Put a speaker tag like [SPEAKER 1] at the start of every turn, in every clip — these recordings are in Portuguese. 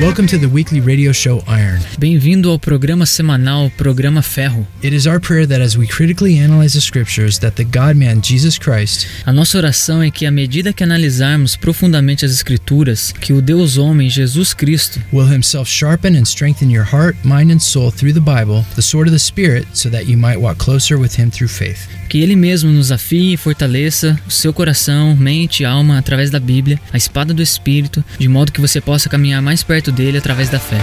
[SPEAKER 1] Welcome to the weekly radio show Iron.
[SPEAKER 2] Bem-vindo ao programa semanal Programa Ferro.
[SPEAKER 1] It is our prayer that as we critically analyze the scriptures that the God-man Jesus Christ
[SPEAKER 2] A nossa oração é que, à medida que analisarmos profundamente as Escrituras, que o Deus homem, Jesus Cristo,
[SPEAKER 1] will himself sharpen and strengthen your heart, mind and soul through the Bible, the sword of the spirit, so that you might walk closer with him through faith.
[SPEAKER 2] Que Ele mesmo nos afie e fortaleça o seu coração, mente e alma através da Bíblia, a espada do Espírito, de modo que você possa caminhar mais perto dele através da fé.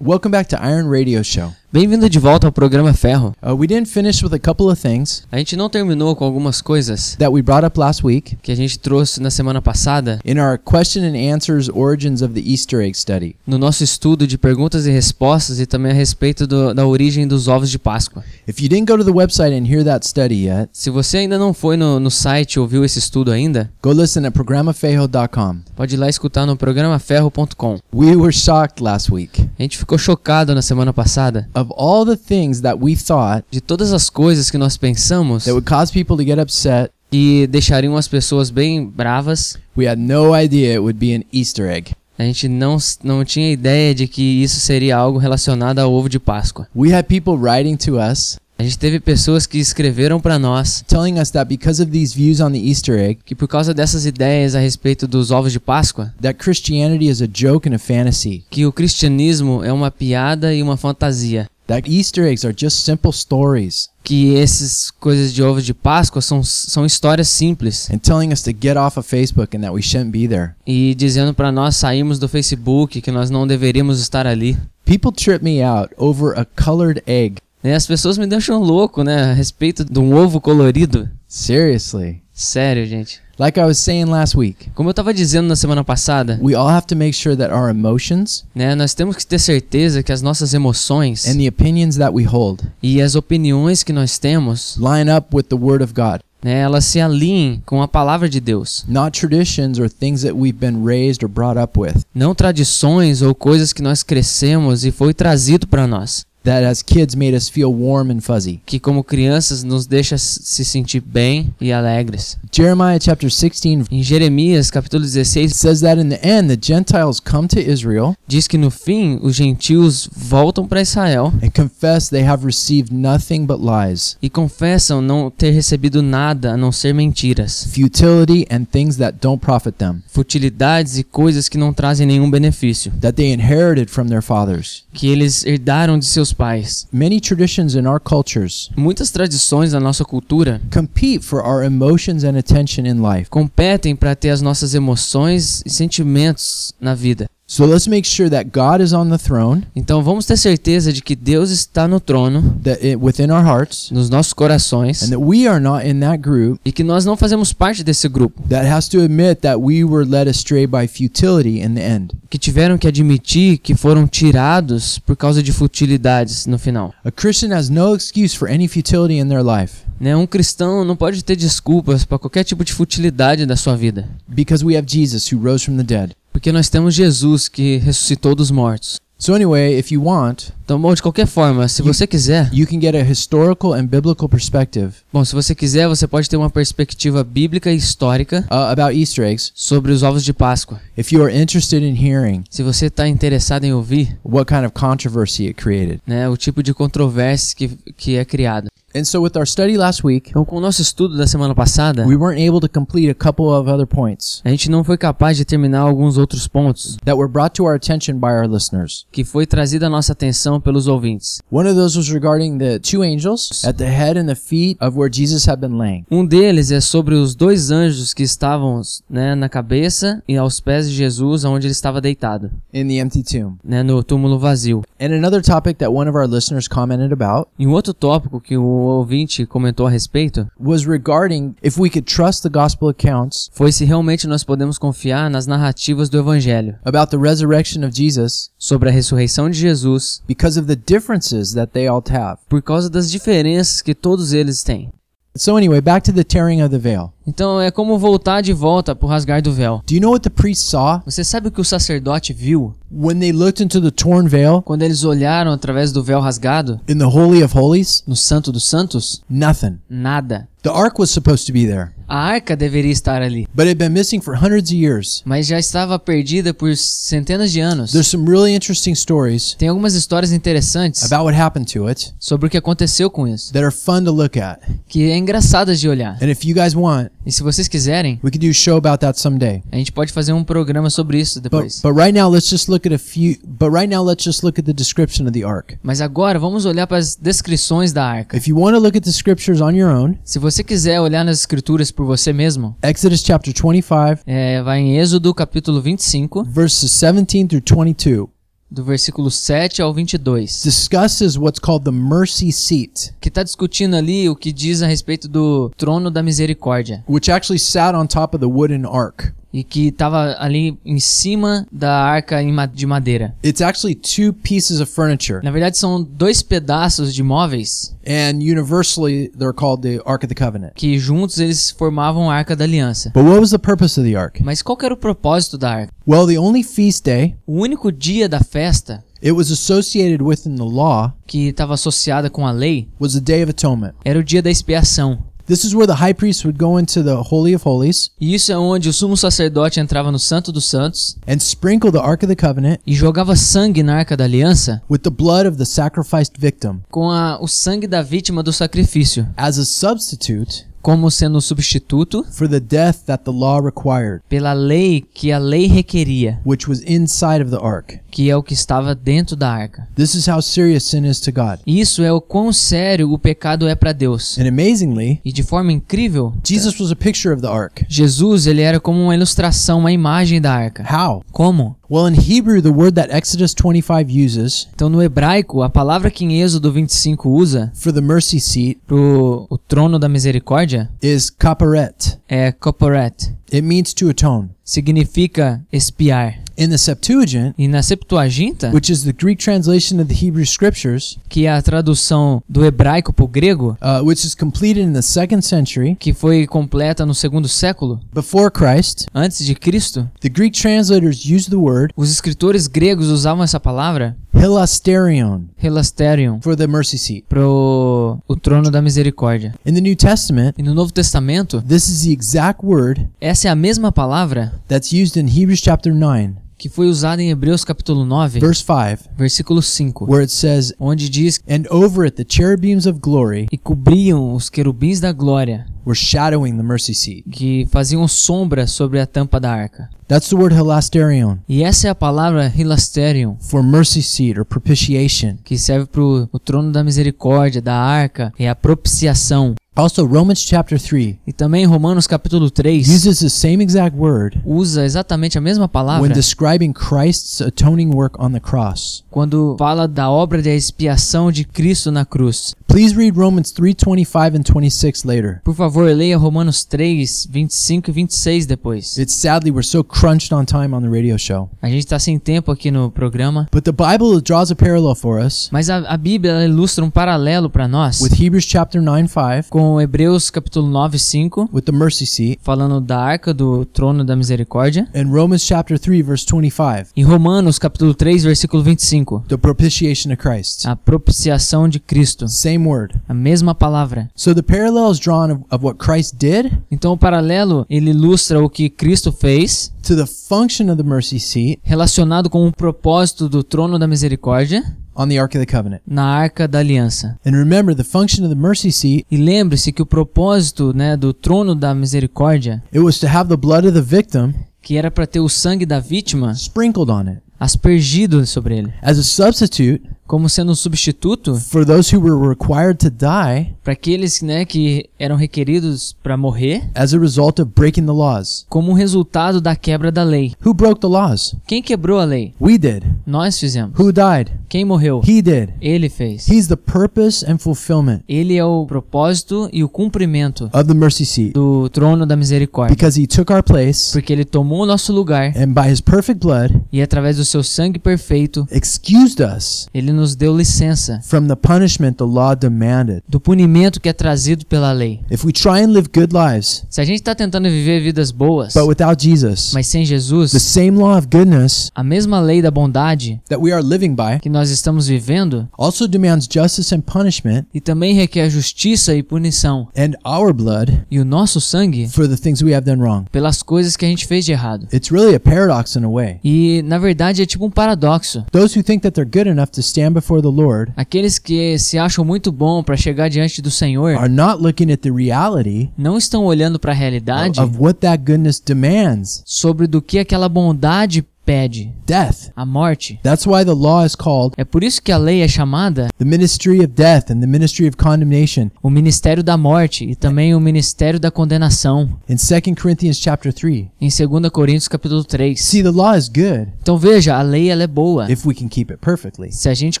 [SPEAKER 3] Welcome back to Iron Radio Show.
[SPEAKER 4] Bem-vindo de volta ao programa Ferro.
[SPEAKER 3] Uh, we didn't finish with a couple of things
[SPEAKER 4] A gente não terminou com algumas coisas
[SPEAKER 3] that we brought up last week
[SPEAKER 4] que a gente trouxe na semana passada
[SPEAKER 3] in our question and answers origins of the Easter egg study.
[SPEAKER 4] no nosso estudo de perguntas e respostas e também a respeito do- da origem dos ovos de Páscoa.
[SPEAKER 3] If you didn't go to the website and hear that study yet,
[SPEAKER 4] Se você ainda não foi no, no site e ouviu esse estudo ainda,
[SPEAKER 3] go listen at programafejo.com.
[SPEAKER 4] pode ir lá escutar no programaferro.com.
[SPEAKER 3] We were shocked last week
[SPEAKER 4] A gente ficou chocado na semana passada
[SPEAKER 3] of all the things that we thought
[SPEAKER 4] de todas as coisas que nós pensamos
[SPEAKER 3] that would cause people to get upset.
[SPEAKER 4] e deixariam as pessoas bem bravas.
[SPEAKER 3] We had no idea it would be an Easter egg.
[SPEAKER 4] A gente não, não tinha ideia de que isso seria algo relacionado ao ovo de Páscoa.
[SPEAKER 3] We had people writing to us
[SPEAKER 4] A gente teve pessoas que escreveram para nós
[SPEAKER 3] telling us that because of these views on the Easter egg,
[SPEAKER 4] que por causa dessas ideias a respeito dos ovos de Páscoa,
[SPEAKER 3] that Christianity is a joke and a fantasy.
[SPEAKER 4] que o cristianismo é uma piada e uma fantasia,
[SPEAKER 3] That Easter eggs are just simple stories.
[SPEAKER 4] que essas coisas de ovos de Páscoa são, são histórias simples
[SPEAKER 3] and telling us to get off of Facebook and that we shouldn't be there.
[SPEAKER 4] e dizendo para nós sairmos do Facebook que nós não deveríamos estar ali.
[SPEAKER 3] People trip me out over a colored egg.
[SPEAKER 4] Né, As pessoas me deixam louco, né, a respeito de um ovo colorido.
[SPEAKER 3] Seriously.
[SPEAKER 4] Sério, gente.
[SPEAKER 3] Like I was saying last week,
[SPEAKER 4] Como eu tava dizendo na semana passada,
[SPEAKER 3] we all have to make sure that our emotions
[SPEAKER 4] né, nós temos que ter certeza que as nossas emoções
[SPEAKER 3] and the opinions that we hold
[SPEAKER 4] e as opiniões que nós temos
[SPEAKER 3] line up with the Word of God,
[SPEAKER 4] né, elas se alinhem com a palavra de Deus.
[SPEAKER 3] not traditions or things that we've been raised or brought up with.
[SPEAKER 4] Não tradições ou coisas que nós crescemos e foi trazido para nós,
[SPEAKER 3] That as kids made us feel warm and fuzzy.
[SPEAKER 4] que como crianças nos deixa se sentir bem e alegres.
[SPEAKER 3] Jeremiah chapter 16
[SPEAKER 4] Em Jeremias, capítulo 16,
[SPEAKER 3] says that in the end, the Gentiles come to Israel
[SPEAKER 4] diz que no fim os gentios voltam para Israel
[SPEAKER 3] and confess they have received nothing but lies,
[SPEAKER 4] e confessam não ter recebido nada a não ser mentiras,
[SPEAKER 3] futility, and things that don't profit them,
[SPEAKER 4] futilidades e coisas que não trazem nenhum benefício,
[SPEAKER 3] that they inherited from their fathers.
[SPEAKER 4] que eles herdaram de seus pais.
[SPEAKER 3] Many traditions in our cultures
[SPEAKER 4] Muitas tradições da nossa cultura
[SPEAKER 3] compete for our emotions and attention in life.
[SPEAKER 4] competem para ter as nossas emoções e sentimentos na vida.
[SPEAKER 3] So let's make sure that God is on the throne,
[SPEAKER 4] Então vamos ter certeza de que Deus está no trono,
[SPEAKER 3] that it, within our hearts,
[SPEAKER 4] nos nossos corações,
[SPEAKER 3] and that we are not in that group
[SPEAKER 4] e que nós não fazemos parte desse grupo,
[SPEAKER 3] that has to admit that we were led astray by futility in the end.
[SPEAKER 4] que tiveram que admitir que foram tirados por causa de futilidades no final.
[SPEAKER 3] A Christian has no excuse for any futility in their life
[SPEAKER 4] Né? Um cristão não pode ter desculpas para qualquer tipo de futilidade da sua vida,
[SPEAKER 3] because we have Jesus who rose from the dead.
[SPEAKER 4] Porque nós temos Jesus que ressuscitou dos mortos.
[SPEAKER 3] So anyway, if you want,
[SPEAKER 4] Então, bom, de qualquer forma, se você quiser,
[SPEAKER 3] you can get a historical and biblical perspective
[SPEAKER 4] bom, se você quiser, você pode ter uma perspectiva bíblica e histórica
[SPEAKER 3] uh, about Easter eggs
[SPEAKER 4] sobre os ovos de Páscoa.
[SPEAKER 3] if you are interested in hearing
[SPEAKER 4] Se você está interessado em ouvir,
[SPEAKER 3] what kind of controversy it created.
[SPEAKER 4] né, o tipo de controvérsia que, que é criada.
[SPEAKER 3] And so with our study last week,
[SPEAKER 4] Então, com o nosso estudo da semana passada,
[SPEAKER 3] we weren't able to complete a couple of other points
[SPEAKER 4] a gente não foi capaz de terminar alguns outros pontos
[SPEAKER 3] that were brought to our attention by our listeners.
[SPEAKER 4] que foi trazido à nossa atenção pelos ouvintes.
[SPEAKER 3] One of those was regarding the two angels at the head and the feet of where Jesus had been laying.
[SPEAKER 4] Um deles é sobre os dois anjos que estavam né, na cabeça e aos pés de Jesus, onde ele estava deitado,
[SPEAKER 3] in the empty tomb.
[SPEAKER 4] né, no túmulo vazio.
[SPEAKER 3] And another topic that one of our listeners commented about
[SPEAKER 4] E um outro tópico que o ouvinte comentou a respeito
[SPEAKER 3] was regarding if we could trust the gospel accounts
[SPEAKER 4] foi se realmente nós podemos confiar nas narrativas do Evangelho
[SPEAKER 3] about the resurrection of Jesus
[SPEAKER 4] sobre a ressurreição de Jesus
[SPEAKER 3] because of the differences that they all have.
[SPEAKER 4] por causa das diferenças que todos eles têm.
[SPEAKER 3] So anyway, back to the tearing of the veil.
[SPEAKER 4] Então é como voltar de volta pro rasgar do véu.
[SPEAKER 3] Do you know what the priest saw
[SPEAKER 4] Você sabe o que o sacerdote viu
[SPEAKER 3] when they looked into the torn veil
[SPEAKER 4] quando eles olharam através do véu rasgado
[SPEAKER 3] in the holy of holies?
[SPEAKER 4] no Santo dos Santos?
[SPEAKER 3] Nothing.
[SPEAKER 4] Nada.
[SPEAKER 3] The ark was supposed to be there,
[SPEAKER 4] A arca deveria estar ali,
[SPEAKER 3] but it had been missing for hundreds of years.
[SPEAKER 4] mas já estava perdida por centenas de anos.
[SPEAKER 3] There's some really interesting stories
[SPEAKER 4] Tem algumas histórias interessantes
[SPEAKER 3] about what happened to it
[SPEAKER 4] sobre o que aconteceu com isso,
[SPEAKER 3] that are fun to look at.
[SPEAKER 4] que é engraçadas de olhar.
[SPEAKER 3] And if you guys want,
[SPEAKER 4] E se vocês quiserem,
[SPEAKER 3] we could do a show about that someday.
[SPEAKER 4] a gente pode fazer um programa sobre isso
[SPEAKER 3] But
[SPEAKER 4] depois.
[SPEAKER 3] but right now let's just look at a few but right now let's just look at the description of the ark.
[SPEAKER 4] Mas agora vamos olhar para as descrições da arca.
[SPEAKER 3] If you want to look at the scriptures on your own,
[SPEAKER 4] Se você quiser olhar nas escrituras por você mesmo,
[SPEAKER 3] Exodus chapter 25
[SPEAKER 4] é, vai em Êxodo capítulo 25,
[SPEAKER 3] verses 17 through 22
[SPEAKER 4] do versículo 7 ao 22,
[SPEAKER 3] discusses what's called the mercy seat,
[SPEAKER 4] que está discutindo ali o que diz a respeito do trono da misericórdia.
[SPEAKER 3] which actually sat on top of the wooden ark.
[SPEAKER 4] E que estava ali em cima da arca de madeira.
[SPEAKER 3] It's actually two pieces of furniture,
[SPEAKER 4] Na verdade, são dois pedaços de móveis
[SPEAKER 3] and universally they're called the Ark of the Covenant.
[SPEAKER 4] que juntos eles formavam a arca da aliança.
[SPEAKER 3] But what was the purpose of the ark?
[SPEAKER 4] Mas qual era o propósito da arca?
[SPEAKER 3] Well, the only feast day
[SPEAKER 4] O único dia da festa
[SPEAKER 3] it was associated with in the law
[SPEAKER 4] que estava associada com a lei
[SPEAKER 3] was the Day of Atonement.
[SPEAKER 4] era o dia da expiação.
[SPEAKER 3] This is where the high priest would go into the Holy of Holies
[SPEAKER 4] E isso é onde o sumo sacerdote entrava no Santo dos Santos
[SPEAKER 3] and sprinkle the Ark of the Covenant
[SPEAKER 4] e jogava sangue na arca da aliança
[SPEAKER 3] with the blood of the sacrificed victim
[SPEAKER 4] com a- o sangue da vítima do sacrifício,
[SPEAKER 3] as a substitute
[SPEAKER 4] como sendo o substituto
[SPEAKER 3] for the death that the law required,
[SPEAKER 4] pela lei que a lei requeria,
[SPEAKER 3] which was inside of the ark.
[SPEAKER 4] que é o que estava dentro da arca.
[SPEAKER 3] This is how serious sin is to God.
[SPEAKER 4] Isso é o quão sério o pecado é para Deus.
[SPEAKER 3] And amazingly,
[SPEAKER 4] E de forma incrível,
[SPEAKER 3] Jesus was a picture of the ark.
[SPEAKER 4] Jesus ele era como uma ilustração, uma imagem da arca.
[SPEAKER 3] How?
[SPEAKER 4] Como?
[SPEAKER 3] Well, in Hebrew, the word that Exodus 25 uses
[SPEAKER 4] Então no hebraico, a palavra que em Êxodo 25 usa
[SPEAKER 3] for the mercy seat
[SPEAKER 4] pro o trono da misericórdia
[SPEAKER 3] is kaparet.
[SPEAKER 4] é koporet.
[SPEAKER 3] It means to atone.
[SPEAKER 4] Significa espiar.
[SPEAKER 3] In the Septuagint,
[SPEAKER 4] E na Septuaginta,
[SPEAKER 3] which is the Greek translation of the Hebrew scriptures,
[SPEAKER 4] que é a tradução do hebraico para o grego,
[SPEAKER 3] uh, which is completed in the second century
[SPEAKER 4] que foi completa no segundo século
[SPEAKER 3] before Christ,
[SPEAKER 4] antes de Cristo,
[SPEAKER 3] the Greek translators use the word
[SPEAKER 4] os escritores gregos usavam essa palavra
[SPEAKER 3] hilasterion
[SPEAKER 4] hilasterion
[SPEAKER 3] for the mercy seat.
[SPEAKER 4] pro o trono da misericórdia.
[SPEAKER 3] In the New Testament,
[SPEAKER 4] E no Novo Testamento,
[SPEAKER 3] this is the exact word
[SPEAKER 4] essa é a mesma palavra
[SPEAKER 3] that's used in Hebrews chapter 9,
[SPEAKER 4] que foi usada em Hebreus capítulo 9,
[SPEAKER 3] verse 5,
[SPEAKER 4] versículo 5,
[SPEAKER 3] where it says,
[SPEAKER 4] onde diz
[SPEAKER 3] And over it the cherubims of glory
[SPEAKER 4] e cobriam os querubins da glória,
[SPEAKER 3] were shadowing the mercy seat.
[SPEAKER 4] que faziam sombra sobre a tampa da arca.
[SPEAKER 3] That's the word hilasterion
[SPEAKER 4] E essa é a palavra hilasterion,
[SPEAKER 3] for mercy seat or propitiation.
[SPEAKER 4] que serve para o trono da misericórdia, da arca, e a propiciação.
[SPEAKER 3] Also, Romans chapter 3
[SPEAKER 4] E também Romanos capítulo 3
[SPEAKER 3] uses the same exact word
[SPEAKER 4] usa exatamente a mesma
[SPEAKER 3] when
[SPEAKER 4] palavra
[SPEAKER 3] describing Christ's atoning work on the cross.
[SPEAKER 4] quando fala da obra de expiação de Cristo na cruz.
[SPEAKER 3] Please read Romans 3:25 and 26 later.
[SPEAKER 4] Por favor, leia Romanos 3, 25 e 26 depois.
[SPEAKER 3] It's sadly we're so crunched on time on the radio show.
[SPEAKER 4] A gente está sem tempo aqui no programa,
[SPEAKER 3] But the Bible draws a parallel for us
[SPEAKER 4] mas a, a Bíblia ilustra um paralelo para nós
[SPEAKER 3] with Hebrews chapter 9 5
[SPEAKER 4] com Hebreus capítulo 9, 5,
[SPEAKER 3] with the mercy seat.
[SPEAKER 4] falando da arca do trono da misericórdia,
[SPEAKER 3] and Romans chapter 3 verse 25,
[SPEAKER 4] e Romanos capítulo 3, versículo 25,
[SPEAKER 3] the propitiation of Christ.
[SPEAKER 4] a propiciação de Cristo,
[SPEAKER 3] Same word.
[SPEAKER 4] a mesma palavra.
[SPEAKER 3] So the parallel is drawn of, of what Christ did
[SPEAKER 4] Então o paralelo ele ilustra o que Cristo fez
[SPEAKER 3] to the function of the mercy seat.
[SPEAKER 4] relacionado com o propósito do trono da misericórdia
[SPEAKER 3] on the Ark of the Covenant.
[SPEAKER 4] na arca da aliança.
[SPEAKER 3] And remember, the function of the mercy seat,
[SPEAKER 4] E lembre-se que o propósito, né, do trono da misericórdia,
[SPEAKER 3] it was to have the blood of the victim
[SPEAKER 4] que era para ter o sangue da vítima
[SPEAKER 3] sprinkled on it
[SPEAKER 4] aspergido sobre ele,
[SPEAKER 3] as a substitute
[SPEAKER 4] como sendo um substituto
[SPEAKER 3] for those who were required to die
[SPEAKER 4] para aqueles, né, que eram requeridos para morrer,
[SPEAKER 3] as a result of breaking the laws.
[SPEAKER 4] como resultado da quebra da lei.
[SPEAKER 3] Who broke the laws?
[SPEAKER 4] Quem quebrou a lei?
[SPEAKER 3] We did.
[SPEAKER 4] Nós fizemos.
[SPEAKER 3] Who died?
[SPEAKER 4] Quem morreu?
[SPEAKER 3] He did.
[SPEAKER 4] Ele fez.
[SPEAKER 3] He's the purpose and fulfillment
[SPEAKER 4] Ele é o propósito e o cumprimento
[SPEAKER 3] of the mercy seat
[SPEAKER 4] do trono da misericórdia.
[SPEAKER 3] because he took our place
[SPEAKER 4] Porque ele tomou o nosso lugar
[SPEAKER 3] and by his perfect blood
[SPEAKER 4] e através do seu sangue perfeito,
[SPEAKER 3] excused us
[SPEAKER 4] ele nos deu licença
[SPEAKER 3] from the punishment the law demanded.
[SPEAKER 4] do punimento que é trazido pela lei.
[SPEAKER 3] If we try and live good lives,
[SPEAKER 4] Se a gente está tentando viver vidas boas,
[SPEAKER 3] but without Jesus,
[SPEAKER 4] mas sem Jesus,
[SPEAKER 3] the same law of goodness
[SPEAKER 4] a mesma lei da bondade
[SPEAKER 3] that we are living by
[SPEAKER 4] que nós estamos vivendo
[SPEAKER 3] also demands justice and punishment
[SPEAKER 4] e também requer justiça e punição
[SPEAKER 3] and our blood
[SPEAKER 4] e o nosso sangue
[SPEAKER 3] for the things we have done wrong.
[SPEAKER 4] pelas coisas que a gente fez de errado.
[SPEAKER 3] It's really a paradox in a way.
[SPEAKER 4] E na verdade é tipo um paradoxo.
[SPEAKER 3] Those who think that they're good enough to stand before the Lord
[SPEAKER 4] Aqueles que se acham muito bom para chegar diante do Senhor
[SPEAKER 3] are not looking at the reality
[SPEAKER 4] não estão olhando para a realidade
[SPEAKER 3] of what that goodness demands
[SPEAKER 4] sobre do que aquela bondade pede,
[SPEAKER 3] death.
[SPEAKER 4] a morte.
[SPEAKER 3] That's why the law is called
[SPEAKER 4] É por isso que a lei é chamada
[SPEAKER 3] the ministry of death and the ministry of condemnation.
[SPEAKER 4] o ministério da morte e também o ministério da condenação
[SPEAKER 3] In 2 Corinthians chapter 3.
[SPEAKER 4] em 2 Coríntios capítulo 3.
[SPEAKER 3] See, the law is good
[SPEAKER 4] Então veja, a lei ela é boa
[SPEAKER 3] if we can keep it perfectly.
[SPEAKER 4] se a gente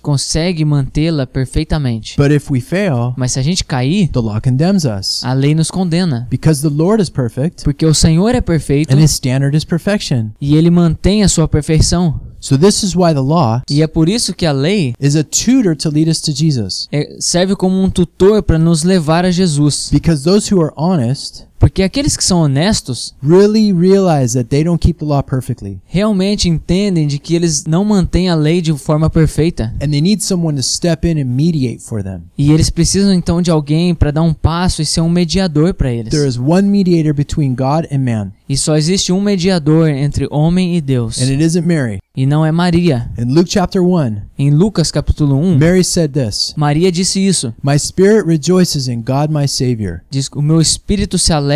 [SPEAKER 4] consegue mantê-la perfeitamente.
[SPEAKER 3] But if we fail,
[SPEAKER 4] Mas se a gente cair,
[SPEAKER 3] the law condemns us.
[SPEAKER 4] a lei nos condena,
[SPEAKER 3] Because the Lord is perfect
[SPEAKER 4] porque o Senhor é perfeito
[SPEAKER 3] and his standard is perfection.
[SPEAKER 4] e ele mantém a sua perfeição.
[SPEAKER 3] So this is why the law
[SPEAKER 4] E é por isso que a lei
[SPEAKER 3] is a tutor to lead us to Jesus.
[SPEAKER 4] é- serve como um tutor para nos levar a Jesus.
[SPEAKER 3] Because those who are honest
[SPEAKER 4] Porque aqueles que são honestos
[SPEAKER 3] really realize that they don't keep the law perfectly.
[SPEAKER 4] realmente entendem de que eles não mantêm a lei de forma perfeita.
[SPEAKER 3] And they need someone to step in and mediate for them.
[SPEAKER 4] E eles precisam então de alguém para dar um passo e ser um mediador para eles.
[SPEAKER 3] There is one mediator between God and man,
[SPEAKER 4] E só existe um mediador entre homem e Deus.
[SPEAKER 3] and it isn't Mary.
[SPEAKER 4] E não é Maria.
[SPEAKER 3] In Luke chapter 1,
[SPEAKER 4] Em Lucas capítulo 1,
[SPEAKER 3] Mary said this
[SPEAKER 4] Maria disse isso.
[SPEAKER 3] My spirit rejoices in God my Savior.
[SPEAKER 4] Diz: "O meu espírito se alegra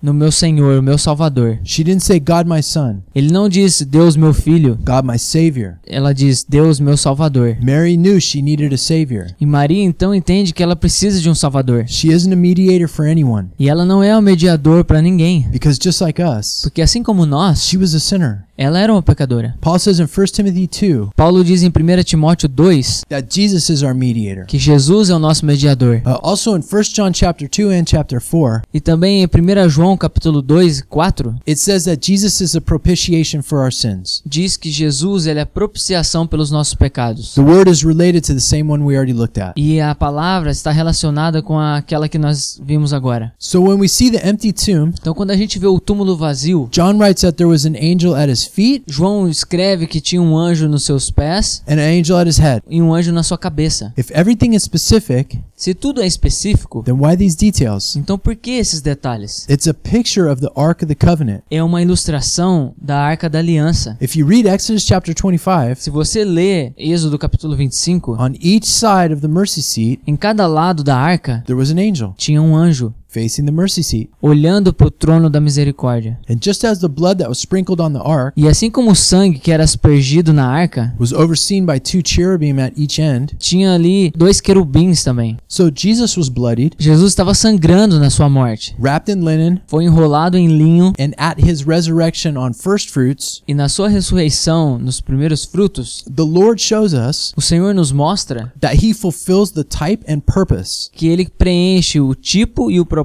[SPEAKER 4] no meu Senhor, o meu Salvador".
[SPEAKER 3] She didn't say God my Son,
[SPEAKER 4] Ele não diz Deus meu filho,
[SPEAKER 3] God my Savior.
[SPEAKER 4] ela diz Deus meu Salvador.
[SPEAKER 3] Mary knew she needed a Savior.
[SPEAKER 4] E Maria então entende que ela precisa de um Salvador.
[SPEAKER 3] She isn't a mediator for anyone,
[SPEAKER 4] E ela não é o mediador para ninguém,
[SPEAKER 3] because just like us,
[SPEAKER 4] porque assim como nós,
[SPEAKER 3] she was a sinner.
[SPEAKER 4] Ela era uma pecadora.
[SPEAKER 3] Paul says in 1 Timothy 2
[SPEAKER 4] Paulo diz em 1 Timóteo 2
[SPEAKER 3] that Jesus is our mediator.
[SPEAKER 4] que Jesus é o nosso mediador.
[SPEAKER 3] Uh, also in 1 John chapter 2 and chapter 4,
[SPEAKER 4] E também em 1 João capítulo 2 e 4
[SPEAKER 3] it says that Jesus is a propitiation for our sins.
[SPEAKER 4] diz que Jesus ele é propiciação pelos nossos pecados.
[SPEAKER 3] The word is related to the same one we already looked at.
[SPEAKER 4] E a palavra está relacionada com aquela que nós vimos agora.
[SPEAKER 3] So when we see the empty tomb,
[SPEAKER 4] Então quando a gente vê o túmulo vazio,
[SPEAKER 3] John writes that there was an angel at his feet
[SPEAKER 4] João escreve que tinha um anjo nos seus pés
[SPEAKER 3] and an angel at his head.
[SPEAKER 4] e um anjo na sua cabeça.
[SPEAKER 3] If everything is specific,
[SPEAKER 4] Se tudo é específico,
[SPEAKER 3] then why these details?
[SPEAKER 4] então por que esses detalhes?
[SPEAKER 3] It's a picture of the Ark of the Covenant.
[SPEAKER 4] É uma ilustração da Arca da Aliança.
[SPEAKER 3] If you read Exodus chapter 25,
[SPEAKER 4] Se você lê Êxodo capítulo 25,
[SPEAKER 3] on each side of the mercy seat,
[SPEAKER 4] em cada lado da arca
[SPEAKER 3] there was an angel
[SPEAKER 4] tinha um anjo
[SPEAKER 3] facing the mercy seat.
[SPEAKER 4] olhando para o trono da misericórdia.
[SPEAKER 3] And just as the blood that was sprinkled on the ark
[SPEAKER 4] E assim como o sangue que era aspergido na arca,
[SPEAKER 3] was overseen by two cherubim at each end,
[SPEAKER 4] tinha ali dois querubins também.
[SPEAKER 3] so Jesus was bloodied,
[SPEAKER 4] Jesus estava sangrando na sua morte.
[SPEAKER 3] wrapped in linen,
[SPEAKER 4] Foi enrolado em linho
[SPEAKER 3] and at his resurrection on first fruits,
[SPEAKER 4] e na sua ressurreição, nos primeiros frutos,
[SPEAKER 3] the Lord shows us
[SPEAKER 4] o Senhor nos mostra
[SPEAKER 3] that he fulfills the type and purpose
[SPEAKER 4] que ele preenche o tipo e o propósito